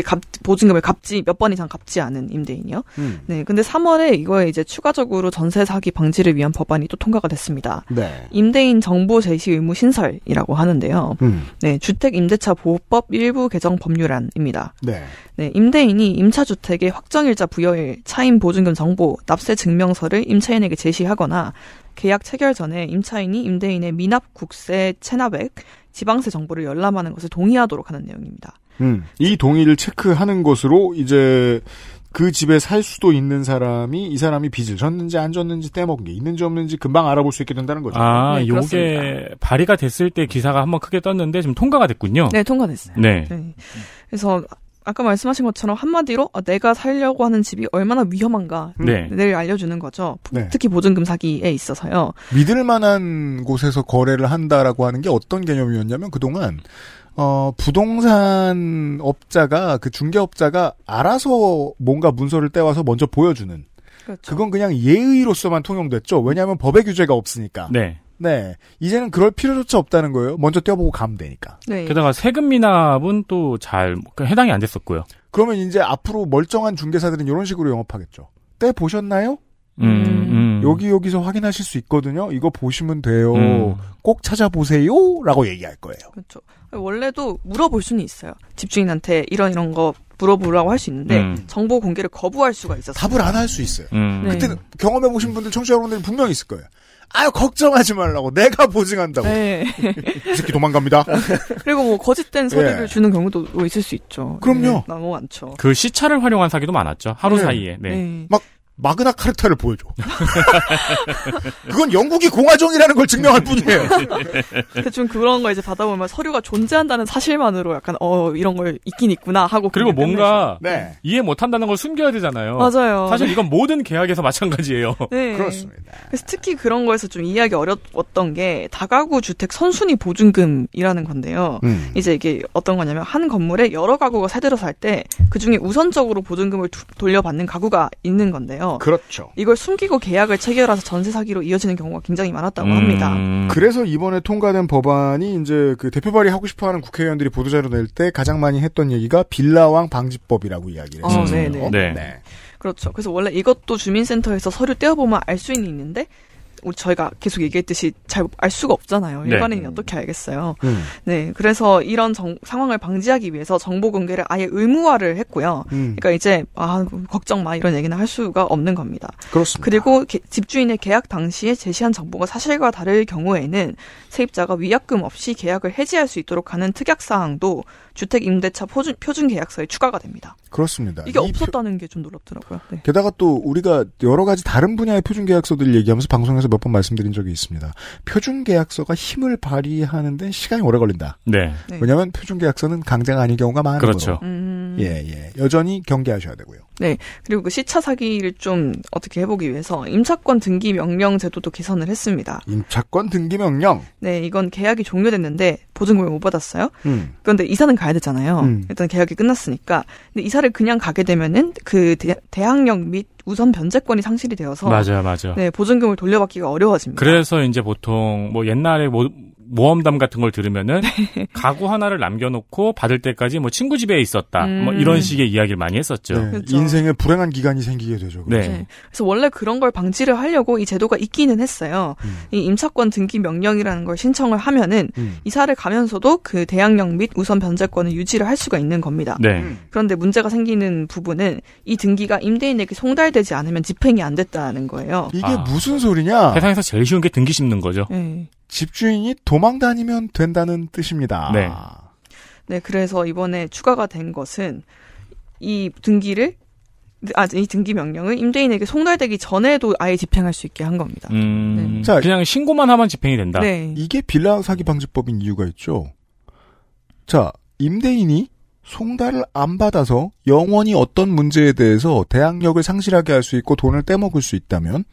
값, 보증금을 갚지 몇 번 이상 갚지 않은 임대인이요. 음. 네, 근데 3월에 이거에 이제 추가적으로 전세 사기 방지를 위한 법안이 또 통과가 됐습니다. 네. 임대인 정보 제시 의무 신설이라고 하는데요. 음. 네, 주택 임대차 보호법 일부 개정 법률안입니다. 네. 네, 임대인이 임차 주택의 확정일자 부여일, 차임 보증금 정보, 납세 증명서를 임차인에게 제시하거나 계약 체결 전에 임차인이 임대인의 미납 국세 체납액, 지방세 정보를 열람하는 것을 동의하도록 하는 내용입니다. 음. 이 동의를 체크하는 것으로 이제 그 집에 살 수도 있는 사람이 이 사람이 빚을 졌는지 안 졌는지 떼먹은 게 있는지 없는지 금방 알아볼 수 있게 된다는 거죠. 아, 네, 요게 그렇습니다. 발의가 됐을 때 기사가 한번 크게 떴는데 지금 통과가 됐군요. 네, 통과됐어요. 네. 네. 그래서 아까 말씀하신 것처럼 한마디로 아, 내가 살려고 하는 집이 얼마나 위험한가 네. 를 알려주는 거죠. 네. 특히 보증금 사기에 있어서요. 믿을 만한 곳에서 거래를 한다라고 하는 게 어떤 개념이었냐면 그동안 어 부동산 업자가 그 중개업자가 알아서 뭔가 문서를 떼와서 먼저 보여주는 그렇죠. 그건 그냥 예의로서만 통용됐죠. 왜냐하면 법의 규제가 없으니까. 네. 네. 이제는 그럴 필요조차 없다는 거예요. 먼저 떼어보고 가면 되니까. 네. 게다가 세금 미납은 또 잘 해당이 안 됐었고요. 그러면 이제 앞으로 멀쩡한 중개사들은 이런 식으로 영업하겠죠. 떼 보셨나요? 음, 음. 여기 여기서 확인하실 수 있거든요. 이거 보시면 돼요. 음. 꼭 찾아보세요라고 얘기할 거예요. 그렇죠. 원래도 물어볼 수는 있어요. 집주인한테 이런 이런 거 물어보라고 할 수 있는데 음. 정보 공개를 거부할 수가 있어서 답을 안 할 수 있어요. 음. 네. 그때는 경험해 보신 분들 청취자 여러분들이 분명히 있을 거예요. 아유 걱정하지 말라고 내가 보증한다고. 네. 이 새끼 도망갑니다. 그리고 뭐 거짓된 서류를 예. 주는 경우도 뭐 있을 수 있죠. 그럼요. 네, 너무 많죠. 그 시차를 활용한 사기도 많았죠. 하루 네. 사이에. 네. 네. 막 마그나 카르타를 보여줘. 그건 영국이 공화정이라는 걸 증명할 뿐이에요. 대충 그런 거 이제 받아보면 서류가 존재한다는 사실만으로 약간 어 이런 걸 있긴 있구나 하고 그리고 뭔가 네. 이해 못한다는 걸 숨겨야 되잖아요. 맞아요. 사실 이건 모든 계약에서 마찬가지예요. 네. 그렇습니다. 그래서 특히 그런 거에서 좀 이해하기 어려웠던 게 다가구 주택 선순위 보증금이라는 건데요. 음. 이제 이게 어떤 거냐면 한 건물에 여러 가구가 새들어 살때 그 중에 우선적으로 보증금을 두- 돌려받는 가구가 있는 건데요. 있어서 그렇죠. 이걸 숨기고 계약을 체결해서 전세 사기로 이어지는 경우가 굉장히 많았다고 음. 합니다. 그래서 이번에 통과된 법안이 이제 그 대표 발의하고 싶어 하는 국회의원들이 보도자료 낼 때 가장 많이 했던 얘기가 빌라왕 방지법이라고 이야기를 어, 했었어요. 네네. 네. 그렇죠. 그래서 원래 이것도 주민센터에서 서류 떼어보면 알 수는 있는데 우리 저희가 계속 얘기했듯이 잘 알 수가 없잖아요. 네. 일반인이 어떻게 알겠어요. 음. 네, 그래서 이런 정- 상황을 방지하기 위해서 정보 공개를 아예 의무화를 했고요. 음. 그러니까 이제 아 걱정 마 이런 얘기는 할 수가 없는 겁니다. 그렇습니다. 그리고 게- 집주인의 계약 당시에 제시한 정보가 사실과 다를 경우에는 세입자가 위약금 없이 계약을 해지할 수 있도록 하는 특약 사항도 주택 임대차 표준, 표준 계약서에 추가가 됩니다. 그렇습니다. 이게 없었다는 게 좀 놀랍더라고요. 네. 게다가 또 우리가 여러 가지 다른 분야의 표준 계약서들을 얘기하면서 방송에서 몇 번 말씀드린 적이 있습니다. 표준 계약서가 힘을 발휘하는 데 시간이 오래 걸린다. 네. 네. 왜냐하면 표준 계약서는 강제가 아닌 경우가 많은 그렇죠. 음. 예, 예. 여전히 경계하셔야 되고요. 네. 그리고 그 시차 사기를 좀 어떻게 해보기 위해서 임차권 등기 명령 제도도 개선을 했습니다. 임차권 등기 명령. 네, 이건 계약이 종료됐는데 보증금을 못 받았어요. 음. 그런데 이사는 가야 되잖아요. 음. 일단 계약이 끝났으니까. 근데 이사를 그냥 가게 되면은 그 대, 대항력 및 우선 변제권이 상실이 되어서 맞아요, 맞아요. 네, 보증금을 돌려받기가 어려워집니다. 그래서 이제 보통 뭐 옛날에 뭐 모험담 같은 걸 들으면은 네. 가구 하나를 남겨놓고 받을 때까지 뭐 친구 집에 있었다 뭐 음. 이런 식의 이야기를 많이 했었죠. 네, 그렇죠. 인생에 불행한 기간이 생기게 되죠. 네. 네. 그래서 원래 그런 걸 방지를 하려고 이 제도가 있기는 했어요. 음. 이 임차권 등기 명령이라는 걸 신청을 하면은 음. 이사를 가면서도 그 대항력 및 우선 변제권을 유지를 할 수가 있는 겁니다. 네. 그런데 문제가 생기는 부분은 이 등기가 임대인에게 송달되지 않으면 집행이 안 됐다는 거예요. 이게 아. 무슨 소리냐? 세상에서 제일 쉬운 게 등기 씹는 거죠. 네. 집주인이 도망 다니면 된다는 뜻입니다. 네. 네, 그래서 이번에 추가가 된 것은 이 등기를 아, 이 등기 명령을 임대인에게 송달되기 전에도 아예 집행할 수 있게 한 겁니다. 음, 네. 자, 그냥 신고만 하면 집행이 된다. 네. 이게 빌라 사기 방지법인 이유가 있죠. 자, 임대인이 송달을 안 받아서 영원히 어떤 문제에 대해서 대항력을 상실하게 할 수 있고 돈을 떼먹을 수 있다면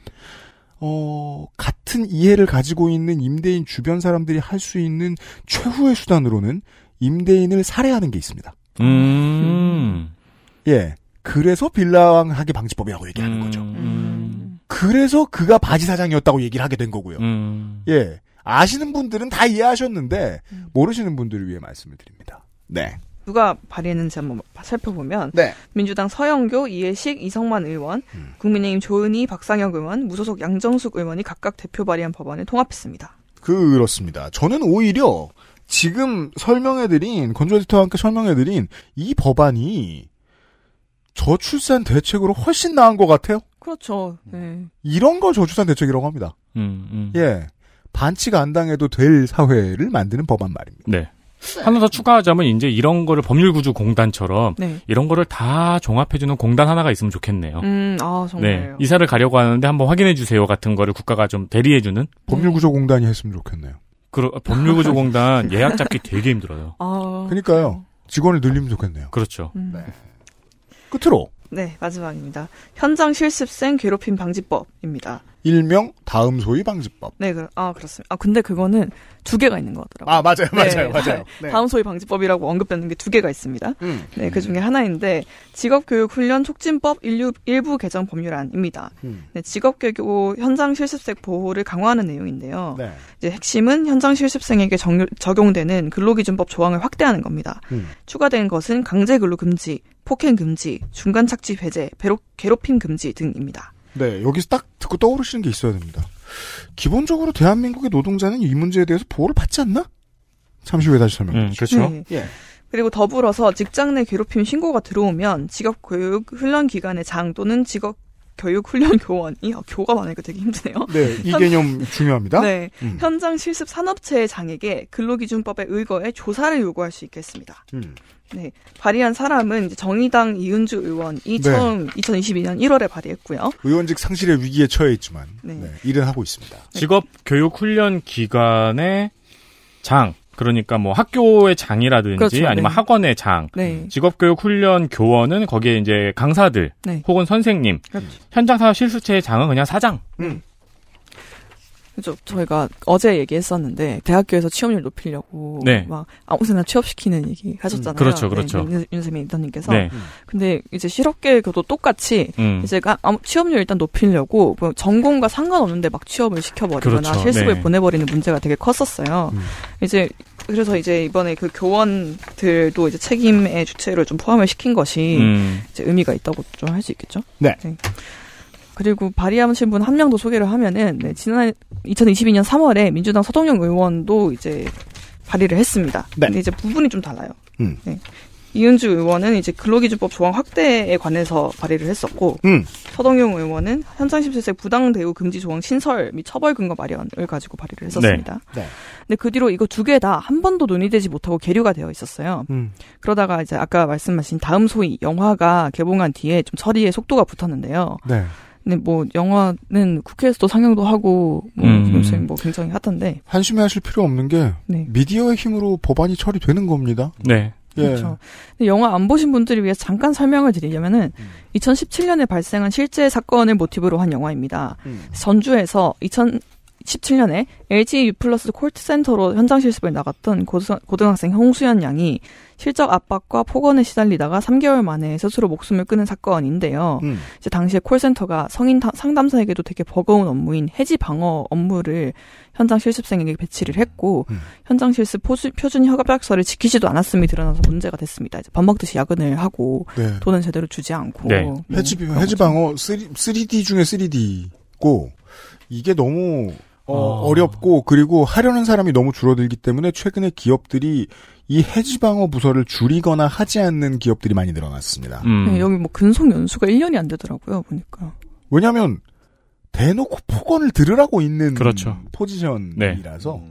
어, 같은 이해를 가지고 있는 임대인 주변 사람들이 할 수 있는 최후의 수단으로는 임대인을 살해하는 게 있습니다. 음. 예. 그래서 빌라왕 하기 방지법이라고 얘기하는 음. 거죠. 음. 그래서 그가 바지 사장이었다고 얘기를 하게 된 거고요. 음. 예. 아시는 분들은 다 이해하셨는데 모르시는 분들을 위해 말씀을 드립니다. 네. 누가 발의했는지 한번 살펴보면 네. 민주당 서영교, 이해식, 이성만 의원, 음. 국민의힘 조은희, 박상혁 의원, 무소속 양정숙 의원이 각각 대표 발의한 법안을 통합했습니다. 그렇습니다. 저는 오히려 지금 설명해드린 건조 에디터와 함께 설명해드린 이 법안이 저출산 대책으로 훨씬 나은 것 같아요. 그렇죠. 네. 이런 걸 저출산 대책이라고 합니다. 음, 음. 예. 반칙 안 당해도 될 사회를 만드는 법안 말입니다. 네. 하나 더 추가하자면 이제 이런 거를 법률구조 공단처럼 네. 이런 거를 다 종합해주는 공단 하나가 있으면 좋겠네요. 음, 아, 네. 정말요. 이사를 가려고 하는데 한번 확인해 주세요 같은 거를 국가가 좀 대리해주는 법률구조 공단이 했으면 좋겠네요. 그 법률구조 공단 예약 잡기 되게 힘들어요. 아, 그러니까요. 직원을 늘리면 좋겠네요. 그렇죠. 음. 네. 끝으로 네, 마지막입니다. 현장 실습생 괴롭힘 방지법입니다. 일명 다음 소위 방지법. 네, 그, 아, 그렇습니다. 아, 근데 그거는 두 개가 있는 것 같더라고요. 아 맞아요, 네, 맞아요, 맞아요. 네. 다음 소위 방지법이라고 언급되는 게 두 개가 있습니다. 음. 네, 그 중에 하나인데 직업교육훈련 촉진법 일부, 일부 개정 법률안입니다. 음. 네, 직업교육 현장 실습생 보호를 강화하는 내용인데요. 네. 이제 핵심은 현장 실습생에게 정- 적용되는 근로기준법 조항을 확대하는 겁니다. 음. 추가된 것은 강제 근로 금지, 폭행 금지, 중간 착취 배제, 괴롭, 괴롭힘 금지 등입니다. 네, 여기서 딱 듣고 떠오르시는 게 있어야 됩니다. 기본적으로 대한민국의 노동자는 이 문제에 대해서 보호를 받지 않나? 잠시 후에 다시 설명해 음, 주시죠. 그렇죠. 네. 예. 그리고 더불어서 직장 내 괴롭힘 신고가 들어오면 직업 교육 훈련 기관의 장 또는 직업 교육 훈련 교원이 아, 교가 많으니까 되게 힘드네요. 네, 이 개념 중요합니다. 네, 음. 현장 실습 산업체의 장에게 근로기준법에 의거해 조사를 요구할 수 있겠습니다. 음. 네, 발의한 사람은 정의당 이은주 의원이 네. 처음 2022년 1월에 발의했고요. 의원직 상실의 위기에 처해 있지만 네. 네, 일은 하고 있습니다. 직업 교육 훈련 기관의 장, 그러니까 뭐 학교의 장이라든지 그렇죠, 아니면 네. 학원의 장, 네, 직업 교육 훈련 교원은 거기에 이제 강사들 네. 혹은 선생님, 그렇죠. 현장 사업 실수체의 장은 그냥 사장. 음. 그죠. 저희가 어제 얘기했었는데 대학교에서 취업률 높이려고 네. 막 아무데나 취업시키는 얘기 하셨잖아요. 그렇죠, 그렇죠. 네, 윤- 윤세민 리더님께서. 네. 근데 이제 실업계도 똑같이 음. 이제 취업률 일단 높이려고 뭐 전공과 상관없는데 막 취업을 시켜버리거나 그렇죠. 실습을 네. 보내버리는 문제가 되게 컸었어요. 이제 그래서 이제 이번에 그 교원들도 이제 책임의 주체를 좀 포함을 시킨 것이 음. 이제 의미가 있다고 좀 할 수 있겠죠. 네. 그리고 발의하신 분 한 명 더 소개를 하면은 네, 지난 2022년 3월에 민주당 서동영 의원도 이제 발의를 했습니다. 네. 근데 이제 부분이 좀 달라요. 음. 네. 이은주 의원은 이제 근로기준법 조항 확대에 관해서 발의를 했었고 음. 서동용 의원은 현장 실습생 부당 대우 금지 조항 신설 및 처벌 근거 마련을 가지고 발의를 했었습니다. 네. 근데 그 뒤로 이거 두 개 다 한 번도 논의되지 못하고 계류가 되어 있었어요. 음. 그러다가 이제 아까 말씀하신 다음 소위 영화가 개봉한 뒤에 좀 처리에 속도가 붙었는데요. 네. 근데 뭐 영화는 국회에서도 상영도 하고 뭐 음. 요새 뭐 굉장히 핫한데 한심해하실 필요 없는 게 네. 미디어의 힘으로 법안이 처리되는 겁니다. 네. 예. 그렇죠. 근데 영화 안 보신 분들을 위해서 잠깐 설명을 드리려면은 2017년에 발생한 실제 사건을 모티브로 한 영화입니다. 전주에서 2017년에 LG U 플러스 콜트센터로 현장 실습을 나갔던 고등- 고등학생 홍수연 양이 실적 압박과 폭언에 시달리다가 3개월 만에 스스로 목숨을 끊은 사건인데요. 음. 이제 당시에 콜센터가 성인 타- 상담사에게도 되게 버거운 업무인 해지 방어 업무를 현장 실습생에게 배치를 했고 현장 실습 포주- 표준 협약서를 지키지도 않았음이 드러나서 문제가 됐습니다. 이제 밥 먹듯이 야근을 하고 네. 돈은 제대로 주지 않고 네. 뭐 해지, 그런 거죠. 해지 방어 3, 3D 중에 3D고 이게 너무 어, 렵고 그리고 하려는 사람이 너무 줄어들기 때문에 최근에 기업들이 이 해지방어 부서를 줄이거나 하지 않는 기업들이 많이 늘어났습니다. 음. 네, 여기 뭐 근속 연수가 1년이 안 되더라고요, 보니까. 왜냐하면 대놓고 폭언을 들으라고 있는 그렇죠. 포지션이라서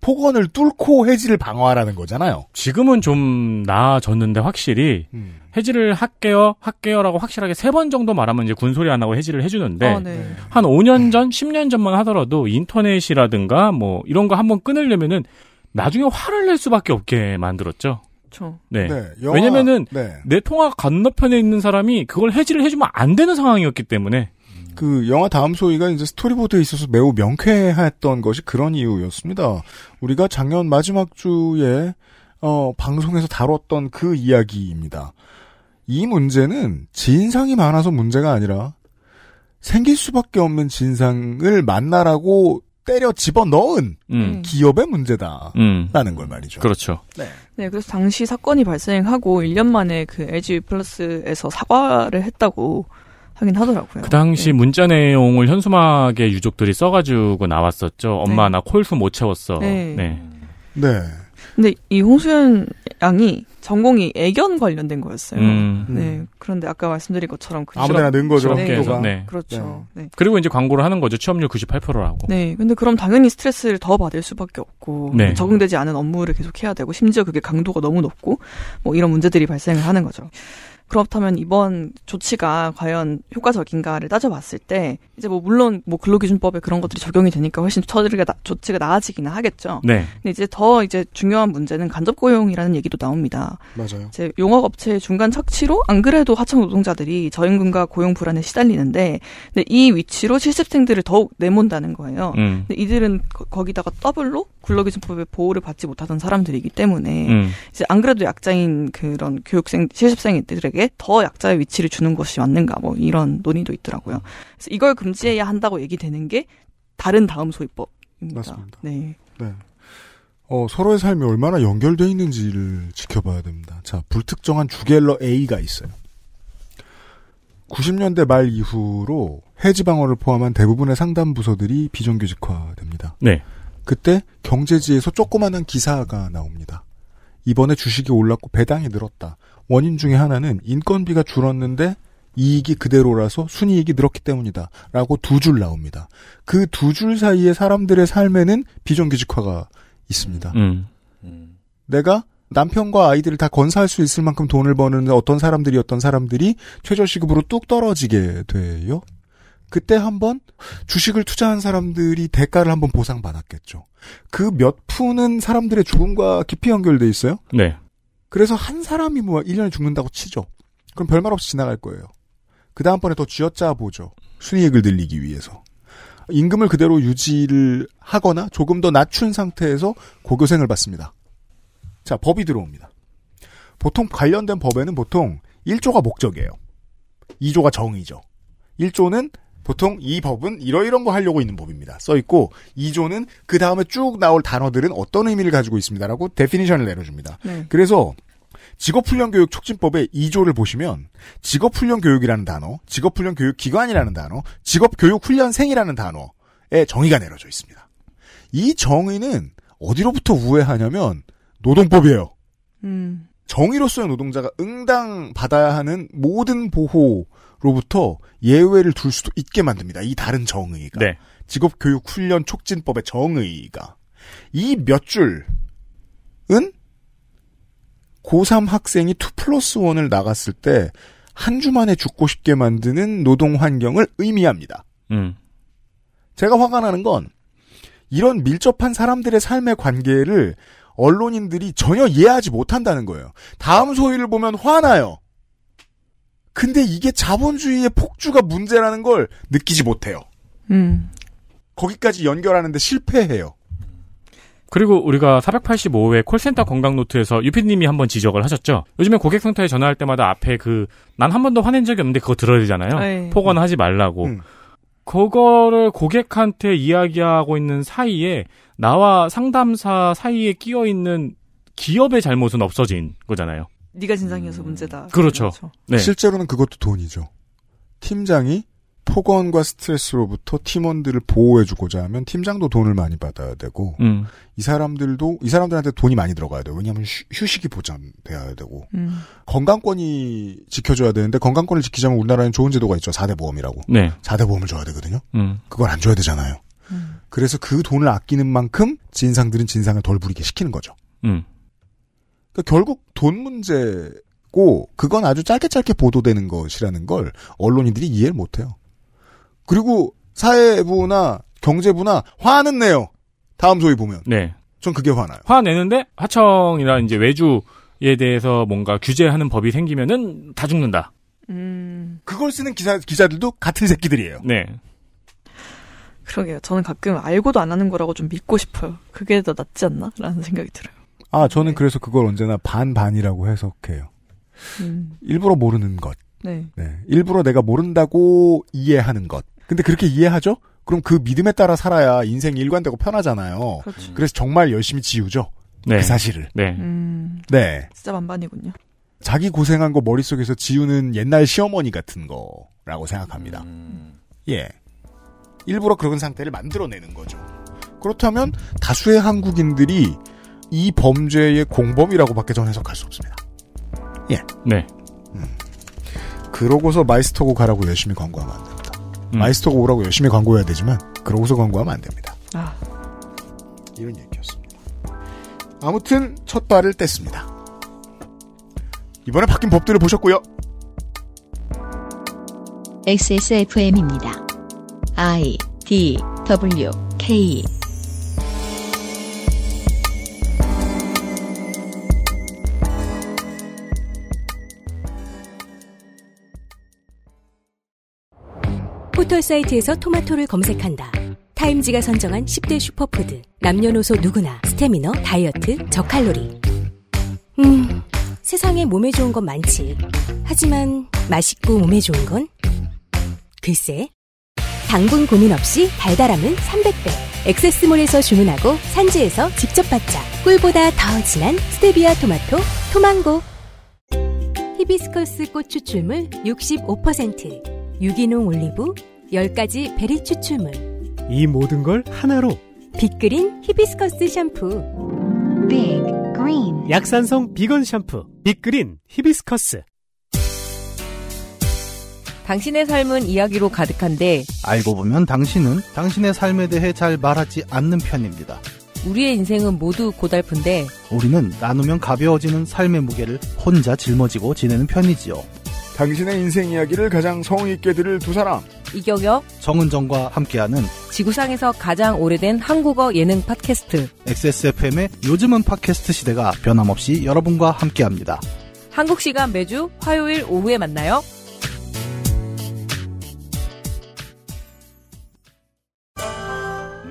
폭언을 뚫고 해지를 방어하라는 거잖아요. 지금은 좀 나아졌는데 확실히 음. 해지를 할게요, 할게요라고 확실하게 세 번 정도 말하면 이제 군소리 안 하고 해지를 해주는데 아, 네. 한 5년 전, 10년 전만 하더라도 인터넷이라든가 뭐 이런 거 한번 끊으려면은 나중에 화를 낼 수밖에 없게 만들었죠. 그렇죠. 네. 네, 영화- 왜냐면은 네. 내 통화 건너편에 있는 사람이 그걸 해지를 해주면 안 되는 상황이었기 때문에 그 영화 다음 소위가 이제 스토리보드에 있어서 매우 명쾌했던 것이 그런 이유였습니다. 우리가 작년 마지막 주에 어, 방송에서 다뤘던 그 이야기입니다. 이 문제는 진상이 많아서 문제가 아니라 생길 수밖에 없는 진상을 만나라고 때려 집어 넣은 음. 기업의 문제다라는 음. 걸 말이죠. 그렇죠. 네, 그래서 당시 사건이 발생하고 1년 만에 그 LG 플러스에서 사과를 했다고 하긴 하더라고요. 그 당시 문자 내용을 현수막에 유족들이 써가지고 나왔었죠. 엄마 네. 나 콜수 못 채웠어. 네. 네. 네. 근데 이 홍수연 양이 전공이 애견 관련된 거였어요. 음. 네. 그런데 아까 말씀드린 것처럼 그 아무데나 넣은 거죠, 네. 실업계에서. 네. 그렇죠. 네. 그리고 이제 광고를 하는 거죠. 취업률 98%라고. 네, 근데 그럼 당연히 스트레스를 더 받을 수밖에 없고 네. 적응되지 않은 업무를 계속 해야 되고 심지어 그게 강도가 너무 높고 뭐 이런 문제들이 발생을 하는 거죠. 그렇다면 이번 조치가 과연 효과적인가를 따져봤을 때 이제 뭐 물론 뭐 근로기준법에 그런 것들이 적용이 되니까 훨씬 처리가 나- 조치가 나아지기는 하겠죠. 네. 근데 이제 더 이제 중요한 문제는 간접 고용이라는 얘기도 나옵니다. 맞아요. 이제 용역업체의 중간 착취로 안 그래도 하청 노동자들이 저임금과 고용 불안에 시달리는데 근데 이 위치로 실습생들을 더욱 내몬다는 거예요. 음. 근데 이들은 거, 기다가 더블로 근로기준법의 보호를 받지 못하던 사람들이기 때문에 음. 이제 안 그래도 약자인 그런 교육생 실습생들에게 더 약자의 위치를 주는 것이 맞는가 뭐 이런 논의도 있더라고요. 그래서 이걸 금지해야 한다고 얘기되는 게 다른 다음 소위법입니다. 맞습니다. 네. 네. 어, 서로의 삶이 얼마나 연결되어 있는지를 지켜봐야 됩니다. 자, 불특정한 주갤러 A가 있어요. 90년대 말 이후로 해지방어를 포함한 대부분의 상담 부서들이 비정규직화됩니다. 네. 그때 경제지에서 조그마한 기사가 나옵니다. 이번에 주식이 올랐고 배당이 늘었다. 원인 중에 하나는 인건비가 줄었는데 이익이 그대로라서 순이익이 늘었기 때문이다. 라고 두 줄 나옵니다. 그 두 줄 사이에 사람들의 삶에는 비정규직화가 있습니다. 음. 내가 남편과 아이들을 다 건사할 수 있을 만큼 돈을 버는 어떤 사람들이었던 사람들이 최저시급으로 뚝 떨어지게 돼요. 그때 한번 주식을 투자한 사람들이 대가를 한번 보상받았겠죠. 그 몇 푼은 사람들의 죽음과 깊이 연결돼 있어요. 네. 그래서 한 사람이 뭐 1년에 죽는다고 치죠. 그럼 별말 없이 지나갈 거예요. 그 다음번에 더 쥐어짜 보죠. 순이익을 늘리기 위해서. 임금을 그대로 유지를 하거나 조금 더 낮춘 상태에서 고교생을 받습니다. 자, 법이 들어옵니다. 보통 관련된 법에는 보통 1조가 목적이에요. 2조가 정의죠. 1조는 보통 이 법은 이러이런 거 하려고 있는 법입니다. 써 있고 2조는 그 다음에 쭉 나올 단어들은 어떤 의미를 가지고 있습니다라고 definition을 내려줍니다. 네. 그래서 직업훈련교육 촉진법의 2조를 보시면 직업훈련교육이라는 단어, 직업훈련교육기관이라는 단어, 직업교육훈련생이라는 단어에 정의가 내려져 있습니다. 이 정의는 어디로부터 우회하냐면 노동법이에요. 음. 정의로서의 노동자가 응당 받아야 하는 모든 보호 로부터 예외를 둘 수도 있게 만듭니다. 이 다른 정의가. 네. 직업교육훈련 촉진법의 정의가. 이 몇 줄은 고3 학생이 2 플러스 1을 나갔을 때 한 주 만에 죽고 싶게 만드는 노동 환경을 의미합니다. 음. 제가 화가 나는 건 이런 밀접한 사람들의 삶의 관계를 언론인들이 전혀 이해하지 못한다는 거예요. 다음 소위를 보면 화나요. 근데 이게 자본주의의 폭주가 문제라는 걸 느끼지 못해요. 음. 거기까지 연결하는데 실패해요. 그리고 우리가 485회 콜센터 건강 노트에서 유피님이 한번 지적을 하셨죠. 요즘에 고객센터에 전화할 때마다 앞에 그 난 한 번도 화낸 적이 없는데 그거 들어야 되잖아요. 에이. 폭언하지 말라고. 음. 그거를 고객한테 이야기하고 있는 사이에 나와 상담사 사이에 끼어 있는 기업의 잘못은 없어진 거잖아요. 네가 진상이어서 문제다. 그렇죠. 네. 실제로는 그것도 돈이죠. 팀장이 폭언과 스트레스로부터 팀원들을 보호해주고자 하면 팀장도 돈을 많이 받아야 되고 음. 이 사람들도 이 사람들한테 돈이 많이 들어가야 돼요. 왜냐하면 휴, 휴식이 보장돼야 되고 음. 건강권이 지켜줘야 되는데 건강권을 지키자면 우리나라는 좋은 제도가 있죠. 4대 보험이라고. 네. 4대 보험을 줘야 되거든요. 음. 그걸 안 줘야 되잖아요. 음. 그래서 그 돈을 아끼는 만큼 진상들은 진상을 덜 부리게 시키는 거죠. 음. 그러니까 결국 돈 문제고 그건 아주 짧게 짧게 보도되는 것이라는 걸 언론인들이 이해를 못해요. 그리고 사회부나 경제부나 화는 내요. 다음 소위 보면. 네. 전 그게 화나요. 화내는데 하청이나 이제 외주에 대해서 뭔가 규제하는 법이 생기면은 다 죽는다. 음. 그걸 쓰는 기사 기자들도 같은 새끼들이에요. 네. 그러게요. 저는 가끔 알고도 안 하는 거라고 좀 믿고 싶어요. 그게 더 낫지 않나? 라는 생각이 들어요. 아 저는 그래서 그걸 언제나 반반이라고 해석해요. 음. 일부러 모르는 것. 네. 네. 일부러 내가 모른다고 이해하는 것. 근데 그렇게 이해하죠? 그럼 그 믿음에 따라 살아야 인생이 일관되고 편하잖아요. 그렇죠. 그래서 정말 열심히 지우죠. 네. 그 사실을. 네. 음. 네. 진짜 반반이군요. 자기 고생한 거 머릿속에서 지우는 옛날 시어머니 같은 거라고 생각합니다. 예. 일부러 그런 상태를 만들어내는 거죠. 그렇다면 다수의 한국인들이 이 범죄의 공범이라고밖에 전 해석할 수 없습니다. 예. 네. 그러고서 마이스터고 가라고 열심히 광고하면 안 됩니다. 음. 마이스터고 오라고 열심히 광고해야 되지만 그러고서 광고하면 안 됩니다. 아. 이런 얘기였습니다. 아무튼 첫 발을 뗐습니다. 이번에 바뀐 법들을 보셨고요. XSFM입니다. I D W K 포털 사이트에서 토마토를 검색한다. 타임지가 선정한 10대 슈퍼푸드. 남녀노소 누구나 스태미너, 다이어트, 저칼로리. 음, 세상에 몸에 좋은 건 많지. 하지만 맛있고 몸에 좋은 건? 글쎄. 당분 고민 없이 달달함은 300배. XS몰에서 주문하고 산지에서 직접 받자. 꿀보다 더 진한 스테비아 토마토, 토망고. 히비스커스 꽃 추출물 65%. 유기농 올리브 10가지 베리 추출물. 이 모든 걸 하나로 빅그린 히비스커스 샴푸. Big Green 약산성 비건 샴푸 빅그린 히비스커스 당신의 삶은 이야기로 가득한데 알고 보면 당신은 당신의 삶에 대해 잘 말하지 않는 편입니다. 우리의 인생은 모두 고달픈데 우리는 나누면 가벼워지는 삶의 무게를 혼자 짊어지고 지내는 편이지요. 당신의 인생 이야기를 가장 성의 있게 들을 두 사람. 이경혁 정은정과 함께하는 지구상에서 가장 오래된 한국어 예능 팟캐스트 XSFM의 요즘은 팟캐스트 시대가 변함없이 여러분과 함께합니다. 한국 시간 매주 화요일 오후에 만나요.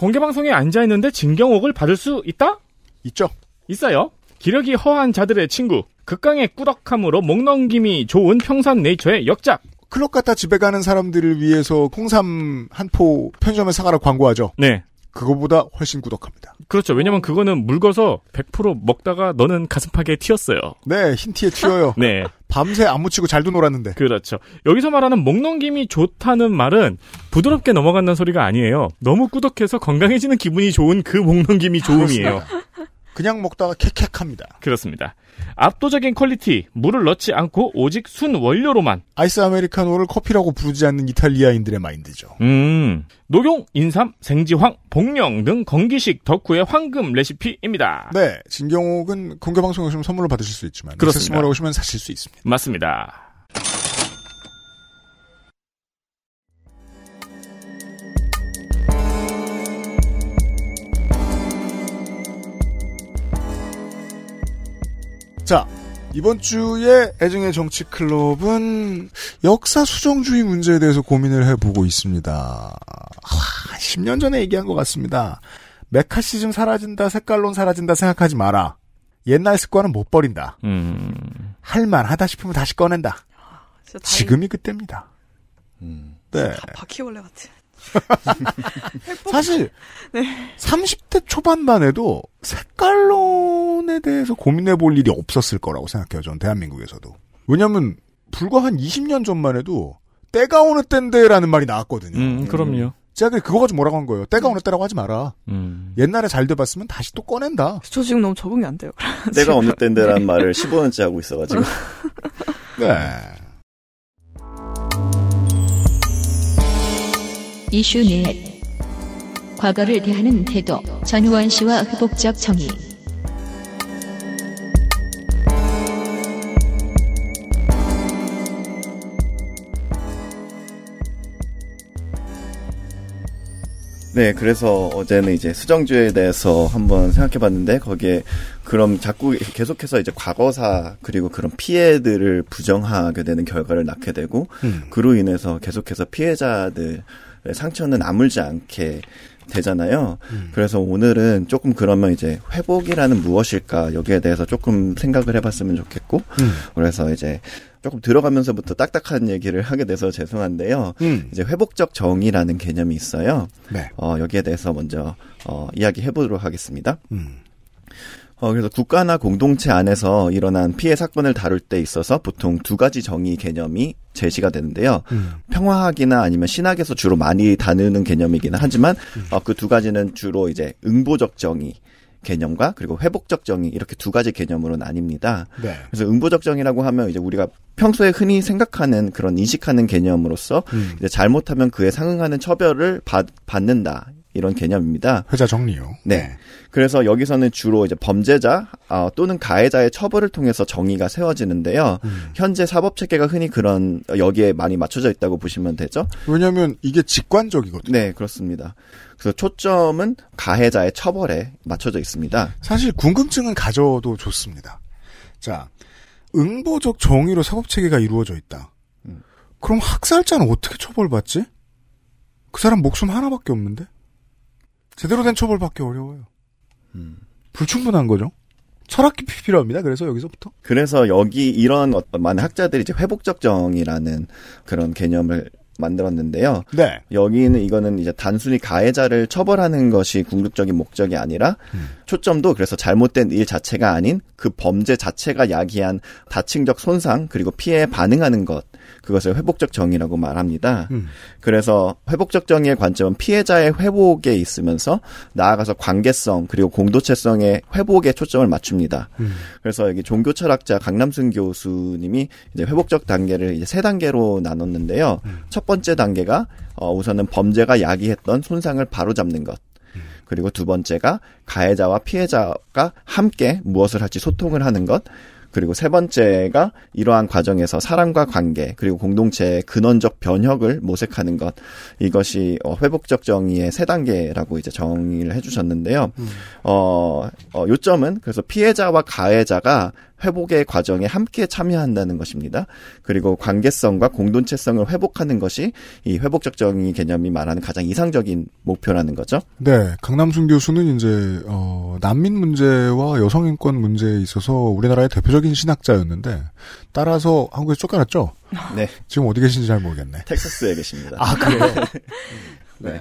공개방송에 앉아있는데 진경옥을 받을 수 있다? 있죠. 있어요. 기력이 허한 자들의 친구, 극강의 꾸덕함으로 목 넘김이 좋은 평산 네이처의 역작. 클럽 갔다 집에 가는 사람들을 위해서 홍삼 한 포 편의점에 사가라 광고하죠. 네. 그거보다 훨씬 꾸덕합니다. 그렇죠. 왜냐면 그거는 묽어서 100% 먹다가 너는 가슴팍에 튀었어요. 네, 흰 티에 튀어요. 네. 밤새 안 묻히고 잘도 놀았는데. 그렇죠. 여기서 말하는 목넘김이 좋다는 말은 부드럽게 넘어간다는 소리가 아니에요. 너무 꾸덕해서 건강해지는 기분이 좋은 그 목넘김이 좋음이에요. 그냥 먹다가 캑캑합니다. 그렇습니다. 압도적인 quality, 물을 넣지 않고 오직 순 원료로만. 아이스 아메리카노를 커피라고 부르지 않는 이탈리아인들의 마인드죠. 음, 녹용, 인삼, 생지황, 복령 등 건기식 덕후의 황금 레시피입니다. 네, 진경옥은 공개 방송에 오시면 선물로 받으실 수 있지만 그렇습니다. 오시면 사실 수 있습니다. 맞습니다. 자, 이번 주에 애증의 정치 클럽은 역사 수정주의 문제에 대해서 고민을 해보고 있습니다. 아, 10년 전에 얘기한 것 같습니다. 메카시즘 사라진다, 색깔론 사라진다 생각하지 마라. 옛날 습관은 못 버린다. 음, 할만하다 싶으면 다시 꺼낸다. 진짜 다리 지금이 그때입니다. 네. 다 바퀴벌레 같아. 사실 네. 30대 초반만 해도 색깔론에 대해서 고민해 볼 일이 없었을 거라고 생각해요. 전 대한민국에서도. 왜냐하면 불과 한 20년 전만 해도 때가 어느 때인데라는 말이 나왔거든요. 음, 그럼요. 제가 그거 가지고 뭐라고 한 거예요. 때가 어느 때라고 하지 마라. 음. 옛날에 잘 돼봤으면 다시 또 꺼낸다. 저 지금 너무 적응이 안 돼요. 내가 어느 때인데라는 말을 15년째 하고 있어가지고. 네. 이슈 넷 과거를 대하는 태도 전우원 씨와 회복적 정의 네, 그래서 어제는 이제 수정주에 대해서 한번 생각해 봤는데, 거기에 그럼 자꾸 계속해서 이제 과거사, 그리고 그런 피해들을 부정하게 되는 결과를 낳게 되고, 음. 그로 인해서 계속해서 피해자들의 상처는 아물지 않게 되잖아요. 그래서 오늘은 조금 그러면 이제 회복이라는 무엇일까, 여기에 대해서 조금 생각을 해봤으면 좋겠고, 음. 그래서 이제 조금 들어가면서부터 딱딱한 얘기를 하게 돼서 죄송한데요. 음. 이제 회복적 정의라는 개념이 있어요. 네. 어, 여기에 대해서 먼저 어, 이야기해 보도록 하겠습니다. 음. 어, 그래서 국가나 공동체 안에서 일어난 피해 사건을 다룰 때 있어서 보통 두 가지 정의 개념이 제시가 되는데요. 음. 평화학이나 아니면 신학에서 주로 많이 다루는 개념이기는 하지만 어, 그 두 가지는 주로 이제 응보적 정의 개념과 그리고 회복적 정의 이렇게 두 가지 개념으로 나뉩니다. 네. 그래서 응보적 정의라고 하면 이제 우리가 평소에 흔히 생각하는 그런 인식하는 개념으로서 음. 이제 잘못하면 그에 상응하는 처벌을 받, 받는다 이런 개념입니다. 회자 정리요. 네. 그래서 여기서는 주로 이제 범죄자 어, 또는 가해자의 처벌을 통해서 정의가 세워지는데요. 음. 현재 사법 체계가 흔히 그런 여기에 많이 맞춰져 있다고 보시면 되죠. 왜냐하면 이게 직관적이거든요. 네, 그렇습니다. 그래서 초점은 가해자의 처벌에 맞춰져 있습니다. 사실 궁금증은 가져도 좋습니다. 자, 응보적 정의로 사법 체계가 이루어져 있다. 음. 그럼 학살자는 어떻게 처벌받지? 그 사람 목숨 하나밖에 없는데? 제대로 된 처벌받기 어려워요. 음. 불충분한 거죠. 철학 깊이 필요합니다. 그래서 여기서부터. 그래서 여기 이런 어떤 많은 학자들이 이제 회복적 정의라는 그런 개념을 만들었는데요. 네. 여기는 이거는 이제 단순히 가해자를 처벌하는 것이 궁극적인 목적이 아니라 초점도 그래서 잘못된 일 자체가 아닌 그 범죄 자체가 야기한 다층적 손상 그리고 피해에 반응하는 것 그것을 회복적 정의라고 말합니다. 음. 그래서 회복적 정의의 관점은 피해자의 회복에 있으면서 나아가서 관계성 그리고 공동체성의 회복에 초점을 맞춥니다. 음. 그래서 여기 종교 철학자 강남순 교수님이 이제 회복적 단계를 이제 세 단계로 나눴는데요. 첫 번째 단계가 어, 우선은 범죄가 야기했던 손상을 바로잡는 것. 그리고 두 번째가 가해자와 피해자가 함께 무엇을 할지 소통을 하는 것. 그리고 세 번째가 이러한 과정에서 사람과 관계 그리고 공동체의 근원적 변혁을 모색하는 것 이것이 어, 회복적 정의의 세 단계라고 이제 정의를 해주셨는데요. 어, 어, 요점은 그래서 피해자와 가해자가 회복의 과정에 함께 참여한다는 것입니다. 그리고 관계성과 공동체성을 회복하는 것이 이 회복적 정의 개념이 말하는 가장 이상적인 목표라는 거죠. 네, 강남순 교수는 이제 어, 난민 문제와 여성 인권 문제에 있어서 우리나라의 대표적인 신학자였는데 따라서 한국에 서 쫓겨났죠. 네. 지금 어디 계신지 잘 모르겠네. 텍사스에 계십니다. 아 그래요? 네.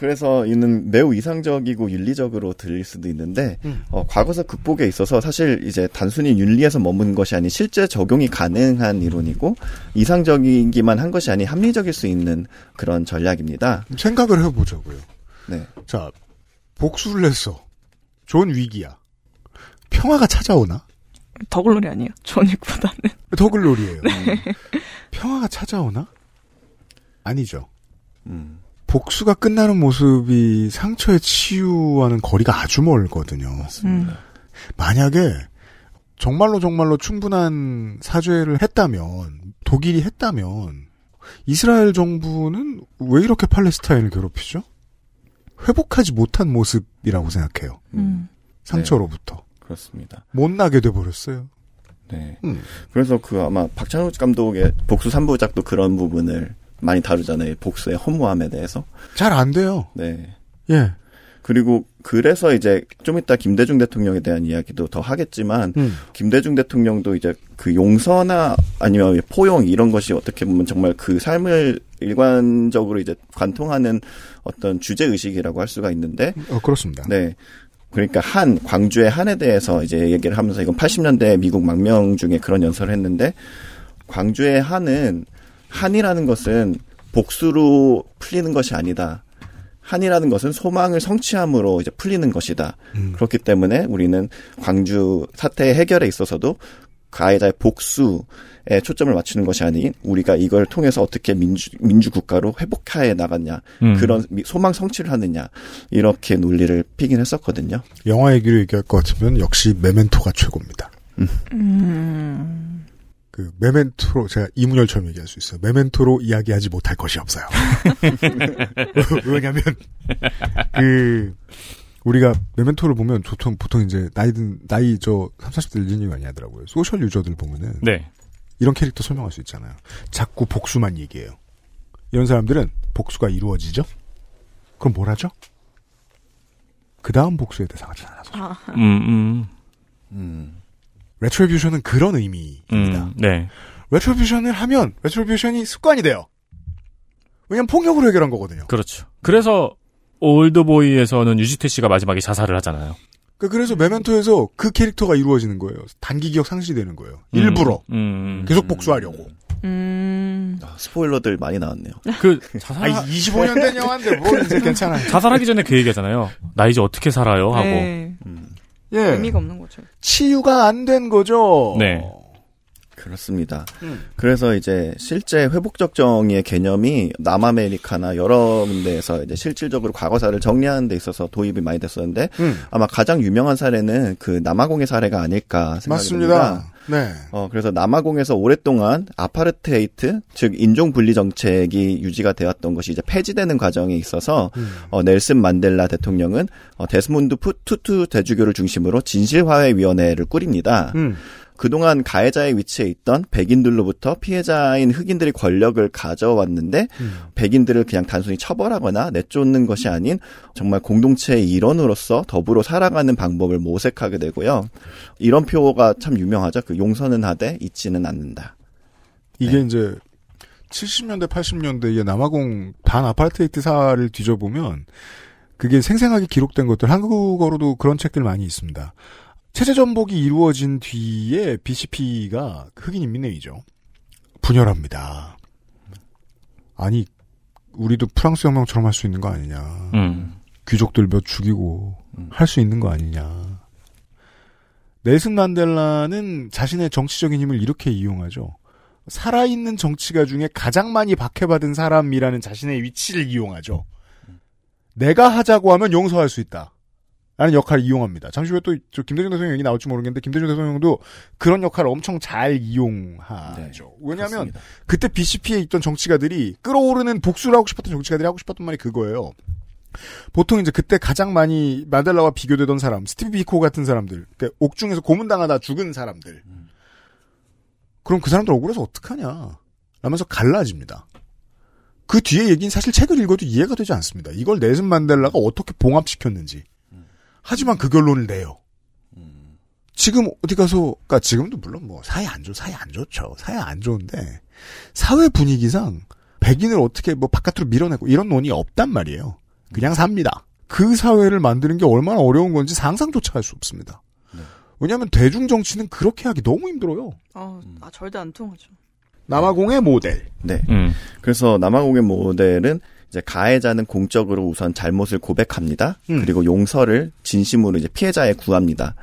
그래서 이는 매우 이상적이고 윤리적으로 들릴 수도 있는데 음. 어, 과거사 극복에 있어서 사실 이제 단순히 윤리에서 머무는 것이 아닌 실제 적용이 가능한 이론이고 이상적이기만 한 것이 아닌 합리적일 수 있는 그런 전략입니다. 생각을 해보자고요. 네. 자, 복수를 했어. 좋은 위기야. 평화가 찾아오나? 더글로리 아니에요. 존윅보다는. 더글로리예요. 평화가 찾아오나? 아니죠. 음. 복수가 끝나는 모습이 상처의 치유와는 거리가 아주 멀거든요. 음. 만약에 정말로 정말로 충분한 사죄를 했다면 독일이 했다면 이스라엘 정부는 왜 이렇게 팔레스타인을 괴롭히죠? 회복하지 못한 모습이라고 생각해요. 음. 상처로부터 그렇습니다. 못 나게 돼 버렸어요. 네. 음. 그래서 그 아마 박찬욱 감독의 복수 3부작도 그런 부분을 많이 다루잖아요. 복수의 허무함에 대해서. 잘 안 돼요. 네. 예. 그리고 그래서 이제 좀 이따 김대중 대통령에 대한 이야기도 더 하겠지만 음. 김대중 대통령도 이제 그 용서나 아니면 포용 이런 것이 어떻게 보면 정말 그 삶을 일관적으로 이제 관통하는 어떤 주제 의식이라고 할 수가 있는데 어, 그렇습니다. 네. 그러니까 한 광주의 한에 대해서 이제 얘기를 하면서 이건 80년대 미국 망명 중에 그런 연설을 했는데 광주의 한은 한이라는 것은 복수로 풀리는 것이 아니다. 한이라는 것은 소망을 성취함으로 이제 풀리는 것이다. 음. 그렇기 때문에 우리는 광주 사태 해결에 있어서도 가해자의 복수에 초점을 맞추는 것이 아닌 우리가 이걸 통해서 어떻게 민주 민주 국가로 회복해 나갔냐 음. 그런 미- 소망 성취를 하느냐 이렇게 논리를 피긴 했었거든요. 영화 얘기로 얘기할 것 같으면 역시 메멘토가 최고입니다. 음. 그 메멘토로 제가 이문열처럼 얘기할 수 있어요. 메멘토로 이야기하지 못할 것이 없어요. 왜냐면 그 우리가 메멘토를 보면 보통 보통 이제 나이든 나이 저 3, 40대 일진이 많이 하더라고요. social user들 보면은 네. 이런 캐릭터 설명할 수 있잖아요. 자꾸 복수만 얘기해요. 이런 사람들은 복수가 이루어지죠? 그럼 뭘 하죠? 그 다음 복수의 대상을 찾아서. 음, 음. retribution은 그런 의미입니다. 음, 네. retribution을 하면 retribution이 습관이 돼요. 왜냐면 폭력으로 해결한 거거든요. 그렇죠. 그래서 올드보이에서는 유지태 씨가 마지막에 자살을 하잖아요. 그- 그래서 메멘토에서 그 캐릭터가 이루어지는 거예요. 단기 기억 상실이 되는 거예요. 일부러. 음, 계속 복수하려고. 음. 아, 스포일러들 많이 나왔네요. 그 자살 아, 25년 된 영화인데 뭘 이제 괜찮아요. 자살하기 전에 그 얘기하잖아요. 나 이제 어떻게 살아요 하고. 네. 예. 의미가 없는 거죠. 치유가 안 된 거죠. 네. 그렇습니다. 음. 그래서 이제 실제 회복 적 정의의 개념이 남아메리카나 여러 군데에서 이제 실질적으로 과거사를 정리하는 데 있어서 도입이 많이 됐었는데 음. 아마 가장 유명한 사례는 그 남아공의 사례가 아닐까 생각이. 듭니다. 네. 어, 그래서 남아공에서 오랫동안 아파르테이트, 즉 인종 분리 정책이 유지가 되었던 것이 이제 폐지되는 과정에 있어서 음. 어, 넬슨 만델라 대통령은 어, 데스몬드 푸- 투투 대주교를 중심으로 진실화해 위원회를 꾸립니다. 음. 그동안 가해자의 위치에 있던 백인들로부터 피해자인 흑인들이 권력을 가져왔는데 음. 백인들을 그냥 단순히 처벌하거나 내쫓는 것이 아닌 정말 공동체의 일원으로서 더불어 살아가는 방법을 모색하게 되고요. 이런 표어가 참 유명하죠. 그 용서는 하되 잊지는 않는다. 이게 이제 70년대, 80년대에 남아공 반 아파르테이트사를 뒤져보면 그게 생생하게 기록된 것들 한국어로도 그런 책들 많이 있습니다. 체제 전복이 이루어진 뒤에 BCP가 흑인 인민회의죠. 분열합니다. 아니 우리도 프랑스 혁명처럼 할 수 있는 거 아니냐. 음. 귀족들 몇 죽이고 할수 있는 거 아니냐. 넬슨 만델라는 자신의 정치적인 힘을 이렇게 이용하죠. 살아있는 정치가 중에 가장 많이 박해받은 사람이라는 자신의 위치를 이용하죠. 내가 하자고 하면 용서할 수 있다. 라는 역할을 이용합니다. 잠시 후에 또, 저, 김대중 대통령 얘기 나올지 모르겠는데, 김대중 대통령도 그런 역할을 엄청 잘 이용하죠. 왜냐면, 그렇습니다. 그때 BCP에 있던 정치가들이 끌어오르는 복수를 하고 싶었던 정치가들이 하고 싶었던 말이 그거예요. 보통 이제 그때 가장 많이 마델라와 비교되던 사람, 스티브 비코 같은 사람들, 그러니까 옥중에서 고문당하다 죽은 사람들. 그럼 그 사람들 억울해서 어떡하냐. 라면서 갈라집니다. 그 뒤에 얘기는 사실 책을 읽어도 이해가 되지 않습니다. 이걸 넬슨 만델라가 어떻게 봉합시켰는지. 하지만 그 결론을 내요. 지금 어디 가서, 그니까 지금도 물론 뭐 사회 안 좋, 사회 안 좋죠. 사회 안 좋은데, 사회 분위기상 백인을 어떻게 뭐 바깥으로 밀어내고 이런 논의 없단 말이에요. 그냥 삽니다. 그 사회를 만드는 게 얼마나 어려운 건지 상상조차 할 수 없습니다. 왜냐하면 대중 정치는 그렇게 하기 너무 힘들어요. 아, 아, 절대 안 통하죠. 남아공의 모델. 네. 음. 그래서 남아공의 모델은 이제 가해자는 공적으로 우선 잘못을 고백합니다. 음. 그리고 용서를 진심으로 이제 피해자에 구합니다.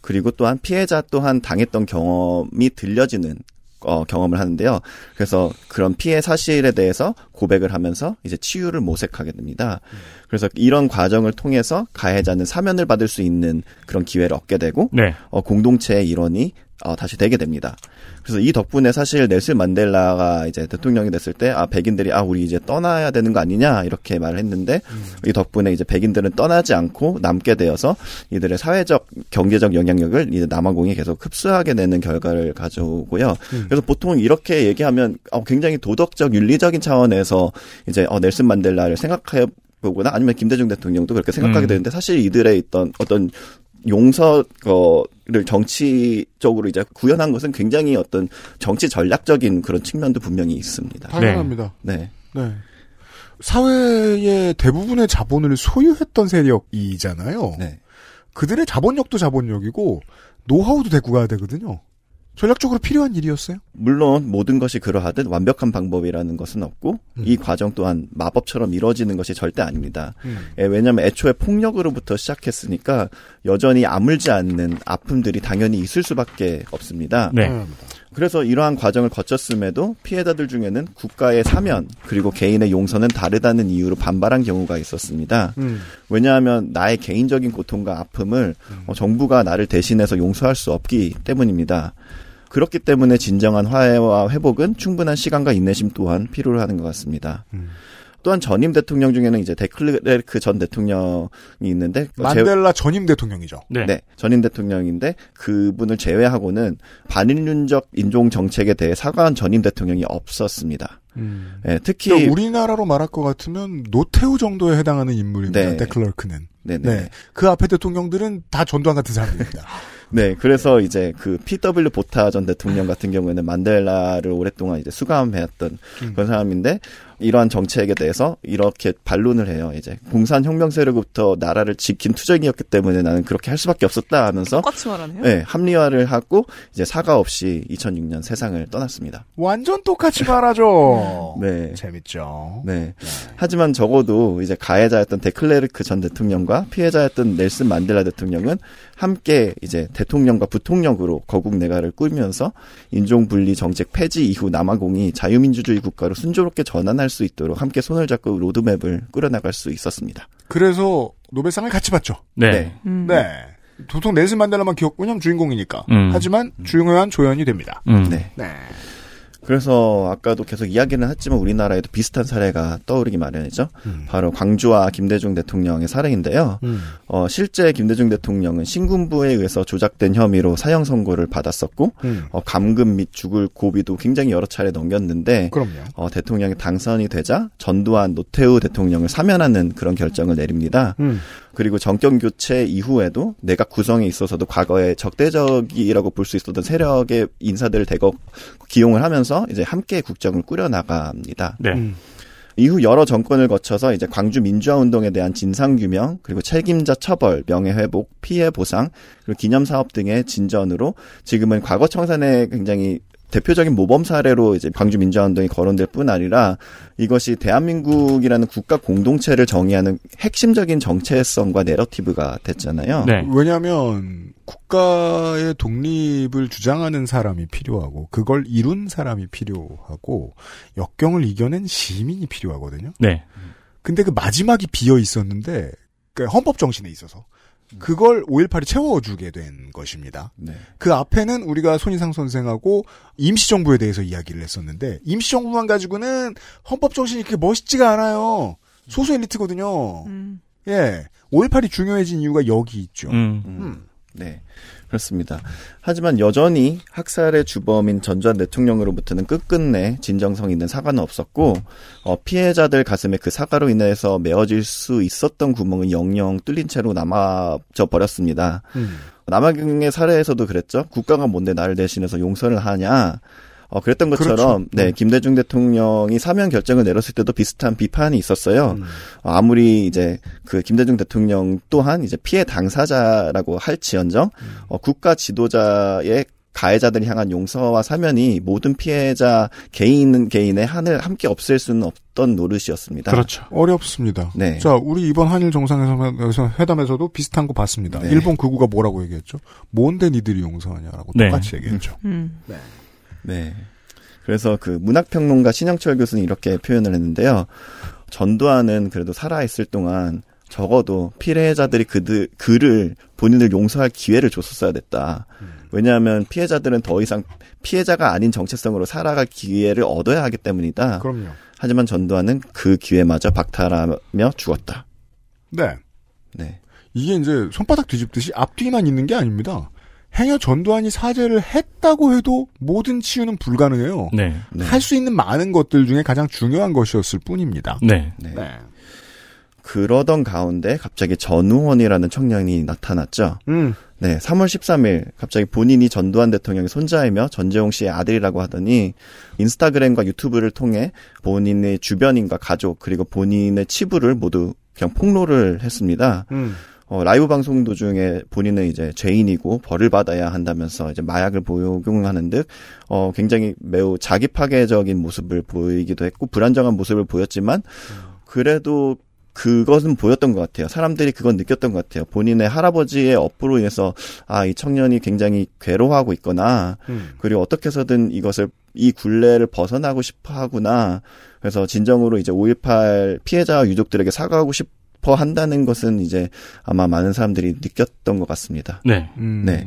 그리고 또한 피해자 또한 당했던 경험이 들려지는 어, 경험을 하는데요. 그래서 그런 피해 사실에 대해서 고백을 하면서 이제 치유를 모색하게 됩니다. 그래서 이런 과정을 통해서 가해자는 사면을 받을 수 있는 그런 기회를 얻게 되고 네. 어, 공동체의 일원이 어, 다시 되게 됩니다. 그래서 이 덕분에 사실 넬슨 만델라가 이제 대통령이 됐을 때, 아, 백인들이, 아, 우리 이제 떠나야 되는 거 아니냐, 이렇게 말을 했는데, 이 덕분에 이제 백인들은 떠나지 않고 남게 되어서 이들의 사회적, 경제적 영향력을 이제 남아공이 계속 흡수하게 되는 결과를 가져오고요. 그래서 보통 이렇게 얘기하면 어, 굉장히 도덕적, 윤리적인 차원에서 이제 어, 넬슨 만델라를 생각해 보거나 아니면 김대중 대통령도 그렇게 생각하게 음. 되는데 사실 이들의 있던 어떤 용서를 정치적으로 이제 구현한 것은 굉장히 어떤 정치 전략적인 그런 측면도 분명히 있습니다. 당연합니다. 네. 네. 사회의 대부분의 자본을 소유했던 세력이잖아요. 네. 그들의 자본력도 자본력이고 노하우도 데리고 가야 되거든요. 전략적으로 필요한 일이었어요. 물론 모든 것이 그러하듯 완벽한 방법이라는 것은 없고 음. 이 과정 또한 마법처럼 이루어지는 것이 절대 아닙니다. 음. 예, 왜냐하면 애초에 폭력으로부터 시작했으니까 여전히 아물지 않는 아픔들이 당연히 있을 수밖에 없습니다. 네. 그래서 이러한 과정을 거쳤음에도 피해자들 중에는 국가의 사면 그리고 개인의 용서는 다르다는 이유로 반발한 경우가 있었습니다. 음. 왜냐하면 나의 개인적인 고통과 아픔을 어, 정부가 나를 대신해서 용서할 수 없기 때문입니다. 그렇기 때문에 진정한 화해와 회복은 충분한 시간과 인내심 또한 필요로 하는 것 같습니다. 음. 또한 전임 대통령 중에는 이제 데클레르크 전 대통령이 있는데 제- 만델라 전임 대통령이죠. 네. 네, 전임 대통령인데 그분을 제외하고는 반인륜적 인종 정책에 대해 사과한 전임 대통령이 없었습니다. 예, 특히 그러니까 우리나라로 말할 것 같으면 노태우 정도에 해당하는 인물입니다. 네. 데클러크는. 네네. 네. 그 앞에 대통령들은 다 전두환 같은 사람들입니다. 네, 그래서 이제 그 PW 보타 전 대통령 같은 경우에는 만델라를 오랫동안 이제 수감해왔던 음. 그런 사람인데 이러한 정책에 대해서 이렇게 반론을 해요. 이제 공산 혁명 세력부터 나라를 지킨 투쟁이었기 때문에 나는 그렇게 할 수밖에 없었다 하면서 똑같이 말하네요. 네, 합리화를 하고 이제 사과 없이 2006년 세상을 떠났습니다. 완전 똑같이 말하죠. 네. 재밌죠. 네. 하지만 적어도 이제 가해자였던 데클레르크 전 대통령과 피해자였던 넬슨 만델라 대통령은 함께 이제 대통령과 부통령으로 거국 내가를 꾸리면서 인종 분리 정책 폐지 이후 남아공이 자유민주주의 국가로 순조롭게 전환할 수 있도록 함께 손을 잡고 로드맵을 꾸려나갈 수 있었습니다. 그래서 노벨상을 같이 받죠. 네. 네. 음. 네. 보통 넬슨 만델라만 기억, 왜냐면 주인공이니까. 음. 하지만 중요한 조연이 됩니다. 음. 네. 네. 그래서 아까도 계속 이야기는 했지만 우리나라에도 비슷한 사례가 떠오르기 마련이죠. 음. 바로 광주와 김대중 대통령의 사례인데요. 음. 어, 실제 김대중 대통령은 신군부에 의해서 조작된 혐의로 사형 선고를 받았었고 음. 어, 감금 및 죽을 고비도 굉장히 여러 차례 넘겼는데 그럼요. 어, 대통령이 당선이 되자 전두환 노태우 대통령을 사면하는 그런 결정을 내립니다. 음. 그리고 정권 교체 이후에도 내각 구성에 있어서도 과거에 적대적이라고 볼 수 있었던 세력의 인사들을 대거 기용을 하면서 이제 함께 국정을 꾸려 나갑니다. 네. 음. 이후 여러 정권을 거쳐서 이제 광주 민주화 운동에 대한 진상 규명, 그리고 책임자 처벌, 명예 회복, 피해 보상, 그리고 기념 사업 등의 진전으로 지금은 과거 청산에 굉장히 대표적인 모범 사례로 이제 광주 민주화 운동이 거론될 뿐 아니라 이것이 대한민국이라는 국가 공동체를 정의하는 핵심적인 정체성과 내러티브가 됐잖아요. 네. 왜냐하면 국가의 독립을 주장하는 사람이 필요하고 그걸 이룬 사람이 필요하고 역경을 이겨낸 시민이 필요하거든요. 네. 근데 그 마지막이 비어 있었는데 그 헌법 정신에 있어서 그걸 5.18이 채워주게 된 것입니다. 네. 그 앞에는 우리가 손희상 선생하고 임시정부에 대해서 이야기를 했었는데 임시정부만 가지고는 헌법 정신이 그렇게 멋있지가 않아요. 소수 엘리트거든요. 음. 예. 5.18이 중요해진 이유가 여기 있죠. 음. 음. 네. 그렇습니다. 하지만 여전히 학살의 주범인 전두환 대통령으로부터는 끝끝내 진정성 있는 사과는 없었고 어, 피해자들 가슴에 그 사과로 인해서 메어질 수 있었던 구멍은 영영 뚫린 채로 남아져 버렸습니다. 음. 남아경의 사례에서도 그랬죠. 국가가 뭔데 나를 대신해서 용서를 하냐. 어, 그랬던 것처럼, 그렇죠. 네, 음. 김대중 대통령이 사면 결정을 내렸을 때도 비슷한 비판이 있었어요. 음. 어, 아무리 이제 그 김대중 대통령 또한 이제 피해 당사자라고 할지언정, 어, 국가 지도자의 가해자들을 향한 용서와 사면이 모든 피해자 개인 개인의 한을 함께 없앨 수는 없던 노릇이었습니다. 그렇죠. 어렵습니다. 네. 자, 우리 이번 한일 정상회담에서도 비슷한 거 봤습니다. 네. 일본 극우가 뭐라고 얘기했죠? 뭔데 니들이 용서하냐라고 네. 똑같이 얘기했죠. 음. 네. 그래서 그 문학평론가 신영철 교수는 이렇게 표현을 했는데요. 전두환은 그래도 살아있을 동안 적어도 피해자들이 그들, 그를 본인을 용서할 기회를 줬었어야 됐다. 왜냐하면 피해자들은 더 이상 피해자가 아닌 정체성으로 살아갈 기회를 얻어야 하기 때문이다. 그럼요. 하지만 전두환은 그 기회마저 박탈하며 죽었다. 네. 네. 이게 이제 손바닥 뒤집듯이 앞뒤만 있는 게 아닙니다. 행여 전두환이 사죄를 했다고 해도 모든 치유는 불가능해요. 네. 네. 할수 있는 많은 것들 중에 가장 중요한 것이었을 뿐입니다. 네. 네. 그러던 가운데 갑자기 전우원이라는 청년이 나타났죠. 음. 네, 3월 13일 갑자기 본인이 전두환 대통령의 손자이며 전재홍 씨의 아들이라고 하더니 인스타그램과 유튜브를 통해 본인의 주변인과 가족 그리고 본인의 치부를 모두 그냥 폭로를 했습니다. 음. 어, 라이브 방송 도중에 본인은 이제 죄인이고 벌을 받아야 한다면서 이제 마약을 복용하는 듯, 어, 굉장히 매우 자기 파괴적인 모습을 보이기도 했고, 불안정한 모습을 보였지만, 그래도 그것은 보였던 것 같아요. 사람들이 그건 느꼈던 것 같아요. 본인의 할아버지의 업으로 인해서, 아, 이 청년이 굉장히 괴로워하고 있거나, 음. 그리고 어떻게 해서든 이것을, 이 굴레를 벗어나고 싶어 하구나. 그래서 진정으로 이제 5.18 피해자와 유족들에게 사과하고 싶 어 한다는 것은 이제 아마 많은 사람들이 느꼈던 것 같습니다. 네. 음. 네.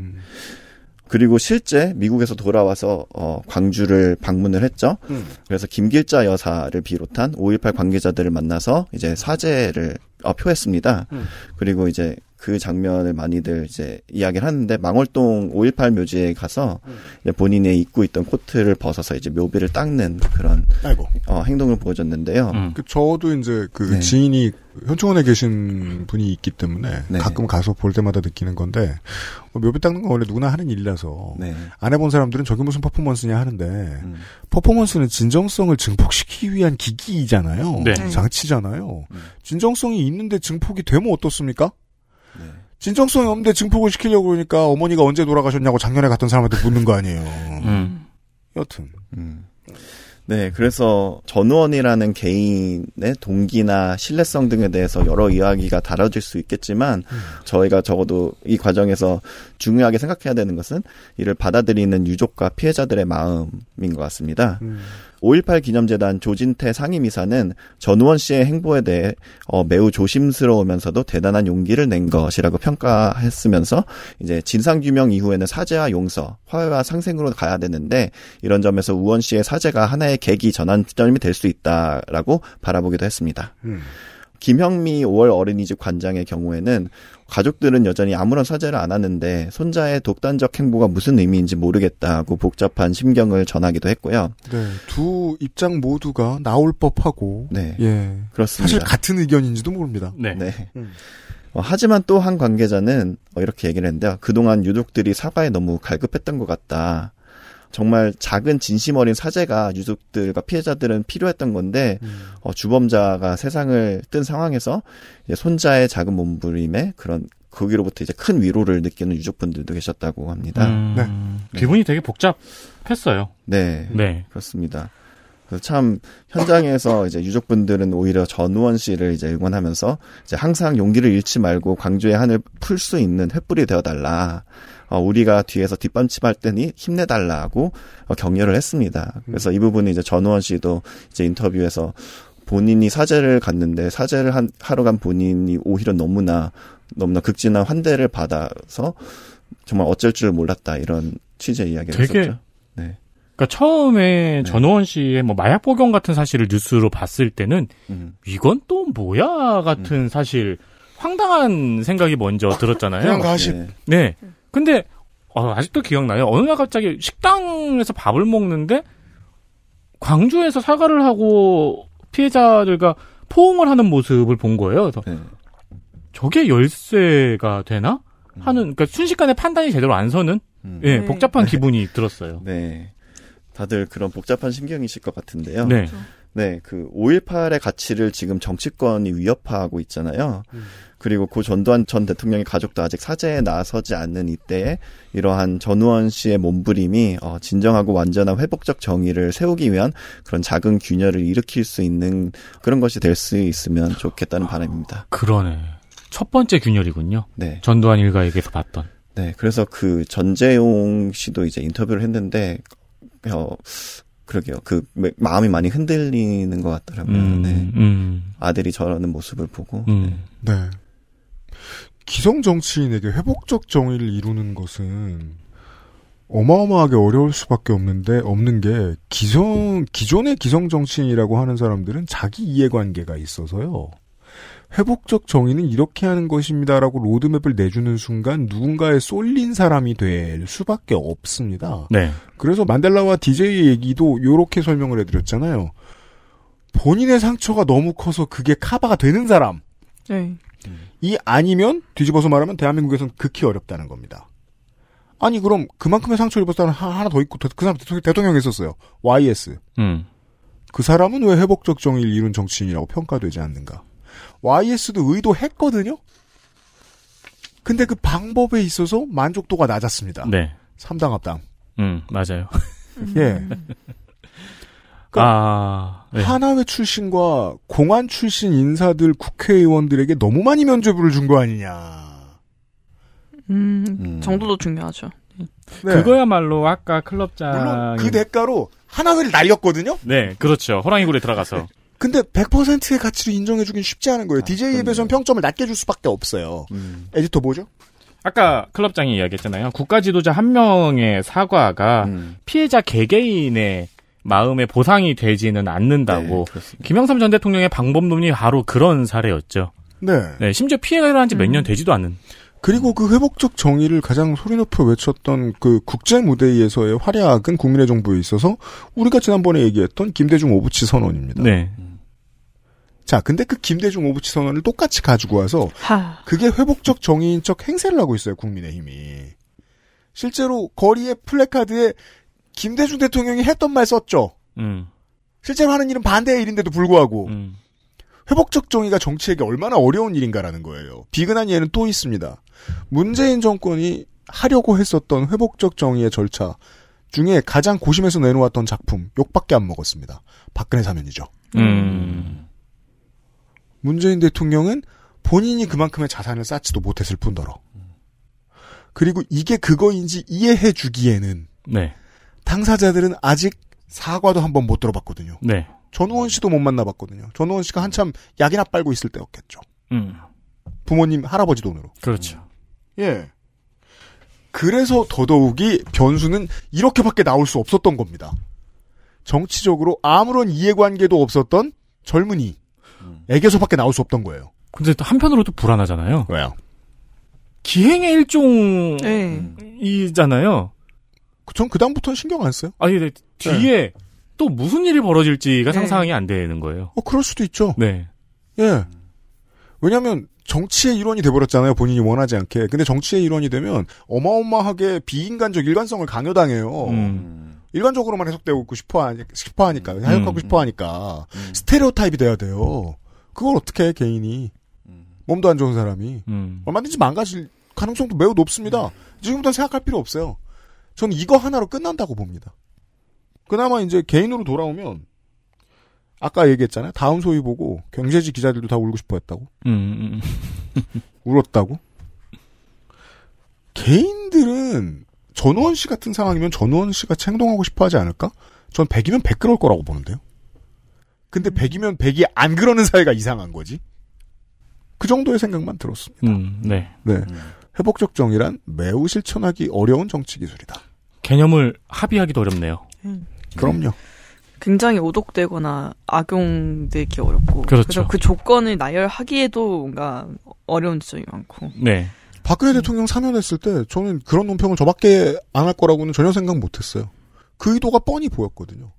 그리고 실제 미국에서 돌아와서 어, 광주를 방문을 했죠. 음. 그래서 김길자 여사를 비롯한 5.18 관계자들을 만나서 이제 사죄를 어, 표했습니다. 음. 그리고 이제 그 장면을 많이들 이제 이야기를 하는데 망월동 5.18 묘지에 가서 음. 이제 본인의 입고 있던 코트를 벗어서 이제 묘비를 닦는 그런 아이고. 어, 행동을 보여줬는데요. 음. 그 저도 이제 그 네. 지인이 현충원에 계신 분이 있기 때문에 네. 가끔 가서 볼 때마다 느끼는 건데 뭐 묘비 닦는 건 원래 누구나 하는 일이라서 네. 안 해본 사람들은 저게 무슨 퍼포먼스냐 하는데 음. 퍼포먼스는 진정성을 증폭시키기 위한 기기이잖아요. 네. 장치잖아요. 음. 진정성이 있는데 증폭이 되면 어떻습니까? 네. 진정성이 없는데 증폭을 시키려고 그러니까 어머니가 언제 돌아가셨냐고 작년에 갔던 사람한테 묻는 거 아니에요. 음. 여튼. 음. 네, 그래서 전우원이라는 개인의 동기나 신뢰성 등에 대해서 여러 이야기가 다뤄질 수 있겠지만 저희가 적어도 이 과정에서 중요하게 생각해야 되는 것은 이를 받아들이는 유족과 피해자들의 마음인 것 같습니다. 5.18 기념재단 조진태 상임이사는 전우원 씨의 행보에 대해 어, 매우 조심스러우면서도 대단한 용기를 낸 것이라고 평가했으면서 이제 진상규명 이후에는 사죄와 용서, 화해와 상생으로 가야 되는데 이런 점에서 우원 씨의 사죄가 하나의 계기 전환점이 될 수 있다라고 바라보기도 했습니다. 음. 김형미 5월 어린이집 관장의 경우에는 가족들은 여전히 아무런 사죄를 안 하는데 손자의 독단적 행보가 무슨 의미인지 모르겠다고 복잡한 심경을 전하기도 했고요. 네, 두 입장 모두가 나올 법하고 네. 예. 그렇습니다. 사실 같은 의견인지도 모릅니다. 네. 네. 음. 어, 하지만 또 한 관계자는 어, 이렇게 얘기를 했는데요. 그동안 유족들이 사과에 너무 갈급했던 것 같다. 정말 작은 진심 어린 사죄가 유족들과 피해자들은 필요했던 건데 어, 주범자가 세상을 뜬 상황에서 이제 손자의 작은 몸부림에 그런 거기로부터 이제 큰 위로를 느끼는 유족분들도 계셨다고 합니다. 음, 기분이 되게 복잡했어요. 네. 네. 그렇습니다. 참 현장에서 이제 유족분들은 오히려 전우원 씨를 이제 응원하면서 이제 항상 용기를 잃지 말고 광주의 한을 풀 수 있는 횃불이 되어 달라. 어, 우리가 뒤에서 뒷받침할 때니 힘내달라고 어, 격려를 했습니다. 그래서 이 부분은 이제 전우원 씨도 이제 인터뷰에서 본인이 사죄를 갔는데 사죄를 한, 하러 간 본인이 오히려 너무나 너무나 극진한 환대를 받아서 정말 어쩔 줄 몰랐다 이런 취재 이야기를 되게 했었죠. 네. 그러니까 처음에 전호원 씨의 뭐 마약 복용 같은 사실을 뉴스로 봤을 때는 음. 이건 또 뭐야 같은 사실 황당한 생각이 먼저 들었잖아요. 그냥 가십. 네. 네. 근데 어, 아직도 기억나요. 어느 날 갑자기 식당에서 밥을 먹는데 광주에서 사과를 하고 피해자들과 포옹을 하는 모습을 본 거예요. 그래서 네. 저게 열쇠가 되나? 하는 그러니까 순식간에 판단이 제대로 안 서는 음. 예, 네. 복잡한 기분이 들었어요. 네. 다들 그런 복잡한 심경이실 것 같은데요. 네. 네, 그 5.18의 가치를 지금 정치권이 위협하고 있잖아요. 그리고 고 전두환 전 대통령의 가족도 아직 사죄에 나서지 않는 이때에 이러한 전우원 씨의 몸부림이 어, 진정하고 완전한 회복적 정의를 세우기 위한 그런 작은 균열을 일으킬 수 있는 그런 것이 될 수 있으면 좋겠다는 바람입니다. 그러네. 첫 번째 균열이군요. 네. 전두환 일가에게서 봤던. 네, 그래서 그 전재용 씨도 이제 인터뷰를 했는데, 어, 그러게요. 그 마음이 많이 흔들리는 것 같더라고요. 음, 네. 음, 아들이 저러는 모습을 보고. 음. 네. 기성 정치인에게 회복적 정의를 이루는 것은 어마어마하게 어려울 수밖에 없는데 없는 게 기성 기존의 기성 정치인이라고 하는 사람들은 자기 이해관계가 있어서요. 회복적 정의는 이렇게 하는 것입니다라고 로드맵을 내주는 순간 누군가에 쏠린 사람이 될 수밖에 없습니다. 네. 그래서 만델라와 DJ의 얘기도 이렇게 설명을 해드렸잖아요. 본인의 상처가 너무 커서 그게 카바가 되는 사람. 네. 이 아니면 뒤집어서 말하면 대한민국에선 극히 어렵다는 겁니다. 아니 그럼 그만큼의 상처를 입었다는 하나 더 있고 그 사람 대통령이 있었어요. YS. 음. 그 사람은 왜 회복적 정의를 이룬 정치인이라고 평가되지 않는가? YS도 의도했거든요. 근데 그 방법에 있어서 만족도가 낮았습니다. 네. 삼당 합당. 음, 맞아요. 예. 아, 네. 하나회 출신과 공안 출신 인사들 국회의원들에게 너무 많이 면죄부를 준 거 아니냐. 음, 정도도 중요하죠. 네. 그거야말로 아까 클럽장. 물론 그 대가로 하나회를 날렸거든요. 네, 그렇죠. 호랑이굴에 들어가서. 근데 100%의 가치를 인정해주긴 쉽지 않은 거예요. DJ에 비해서는 평점을 낮게 줄 수밖에 없어요. 음. 에디터 뭐죠? 아까 클럽장이 이야기했잖아요. 국가 지도자 한 명의 사과가 음. 피해자 개개인의 마음에 보상이 되지는 않는다고. 김영삼 전 대통령의 방법론이 바로 그런 사례였죠. 네. 네, 심지어 피해가 일어난 지 몇년 되지도 않은. 그리고 그 회복적 정의를 가장 소리 높여 외쳤던 그 국제 무대에서의 활약은 국민의 정부에 있어서 우리가 지난번에 얘기했던 김대중 오부치 선언입니다. 네. 자, 근데 그 김대중 오부치 선언을 똑같이 가지고 와서 하. 그게 회복적 정의인 척 행세를 하고 있어요, 국민의힘이. 실제로 거리의 플래카드에 김대중 대통령이 했던 말 썼죠. 음. 실제로 하는 일은 반대의 일인데도 불구하고 음. 회복적 정의가 정치에게 얼마나 어려운 일인가라는 거예요. 비근한 예는 또 있습니다. 문재인 정권이 하려고 했었던 회복적 정의의 절차 중에 가장 고심해서 내놓았던 작품 욕밖에 안 먹었습니다. 박근혜 사면이죠. 음. 문재인 대통령은 본인이 그만큼의 자산을 쌓지도 못했을 뿐더러 그리고 이게 그거인지 이해해 주기에는 네. 당사자들은 아직 사과도 한 번 못 들어봤거든요. 네. 전우원 씨도 못 만나봤거든요. 전우원 씨가 한참 약이나 빨고 있을 때였겠죠. 음. 부모님 할아버지 돈으로. 그렇죠. 예. 그래서 더더욱이 변수는 이렇게밖에 나올 수 없었던 겁니다. 정치적으로 아무런 이해관계도 없었던 젊은이. 에게서밖에 나올 수 없던 거예요. 근데 또 한편으로도 불안하잖아요. 왜요? 기행의 네. 일종이잖아요. 전 그다음부터는 신경 안 써요. 아니, 근데 뒤에 또 무슨 일이 벌어질지가 네. 상상이 안 되는 거예요. 어, 그럴 수도 있죠. 네. 예. 왜냐면, 정치의 일원이 돼버렸잖아요. 본인이 원하지 않게. 근데 정치의 일원이 되면 어마어마하게 비인간적 일관성을 강요당해요. 음. 일관적으로만 해석되고 싶어, 하니, 싶어 하니까, 해석하고 음. 싶어 하니까, 스테레오 타입이 돼야 돼요. 그걸 어떻게 해, 개인이. 몸도 안 좋은 사람이 음. 얼마든지 망가질 가능성도 매우 높습니다. 지금부터 생각할 필요 없어요. 저는 이거 하나로 끝난다고 봅니다. 그나마 이제 개인으로 돌아오면 아까 얘기했잖아요. 다음 소위 보고 경제지 기자들도 다 울고 싶어 했다고. 음, 울었다고. 개인들은 전우원 씨 같은 상황이면 전우원 씨가 행동하고 싶어 하지 않을까? 전 100이면 100 그럴 거라고 보는데요. 근데 100이면 100이 안 그러는 사회가 이상한 거지. 그 정도의 생각만 들었습니다. 음, 네. 네. 회복적 정의란 매우 실천하기 어려운 정치 기술이다. 개념을 합의하기도 어렵네요. 그럼요. 굉장히 오독되거나 악용되기 어렵고 그렇죠. 래서 그 조건을 나열하기에도 뭔가 어려운 지점이 많고 네. 박근혜 대통령 사면했을 때 저는 그런 논평을 저밖에 안 할 거라고는 전혀 생각 못했어요. 그 의도가 뻔히 보였거든요.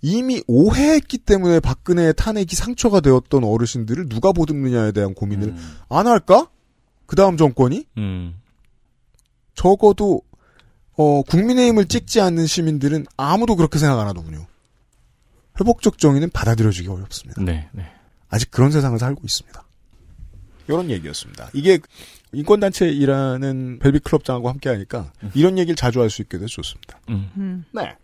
이미 오해했기 때문에 박근혜의 탄핵이 상처가 되었던 어르신들을 누가 보듬느냐에 대한 고민을 안 할까? 그 다음 정권이? 음. 적어도 어, 국민의힘을 찍지 않는 시민들은 아무도 그렇게 생각 안 하더군요. 회복적 정의는 받아들여지기 어렵습니다. 네, 네. 아직 그런 세상을 살고 있습니다. 이런 얘기였습니다. 이게 인권단체 일하는 벨비 클럽장하고 함께 하니까 이런 얘기를 자주 할 수 있게 돼서 좋습니다. 음. 네.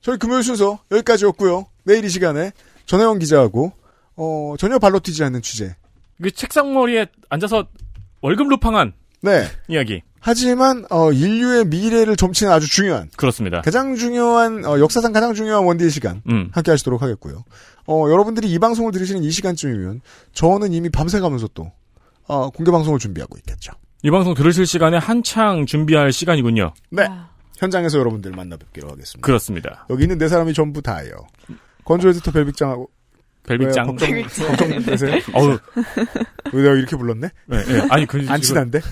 저희 금요일 순서 여기까지였고요. 내일 이 시간에 전혜원 기자하고 어, 전혀 발로 뛰지 않는 취재. 그 책상 머리에 앉아서 월급 루팡한 네. 이야기. 하지만 어, 인류의 미래를 점치는 아주 중요한 그렇습니다. 가장 중요한 어, 역사상 가장 중요한 원디의 시간 음. 함께 하시도록 하겠고요. 어, 여러분들이 이 방송을 들으시는 이 시간쯤이면 저는 이미 밤새 가면서 또 어, 공개 방송을 준비하고 있겠죠. 이 방송 들으실 시간에 한창 준비할 시간이군요. 네. 현장에서 여러분들 만나 뵙기로 하겠습니다. 그렇습니다. 여기 있는 네 사람이 전부 다예요. 건조 에디터 벨빅장하고 벨빅장. 왜요? 걱정. 걱정 되세요? 어우. 왜 내가 이렇게 불렀네? 네, 네. 아니, 그, 안 친한데?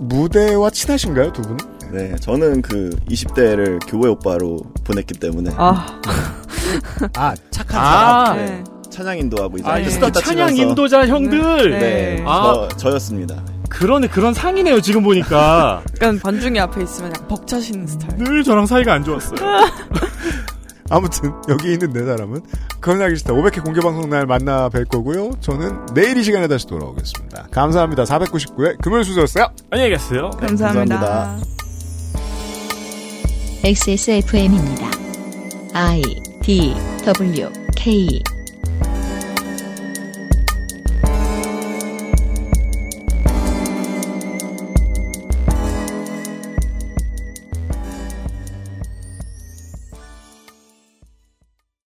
무대와 친하신가요, 두 분은? 네, 저는 그 20대를 교회 오빠로 보냈기 때문에. 아. 아, 착한 아. 사람. 네. 네. 찬양 인도하고 이제 아, 기타 또 찬양 인도자 형들. 네. 네. 아. 저, 저였습니다. 그러네, 그런 상이네요, 지금 보니까. 약간 관중이 앞에 있으면 약간 벅차시는 스타일. 늘 저랑 사이가 안 좋았어요. 아무튼 여기 있는 네 사람은 건하기 싫다 500회 공개 방송 날 만나 뵐 거고요. 저는 내일 이 시간에 다시 돌아오겠습니다. 감사합니다. 499회 금요일 순서였어요. 안녕히 계세요. 감사합니다. XSFM입니다. I D W K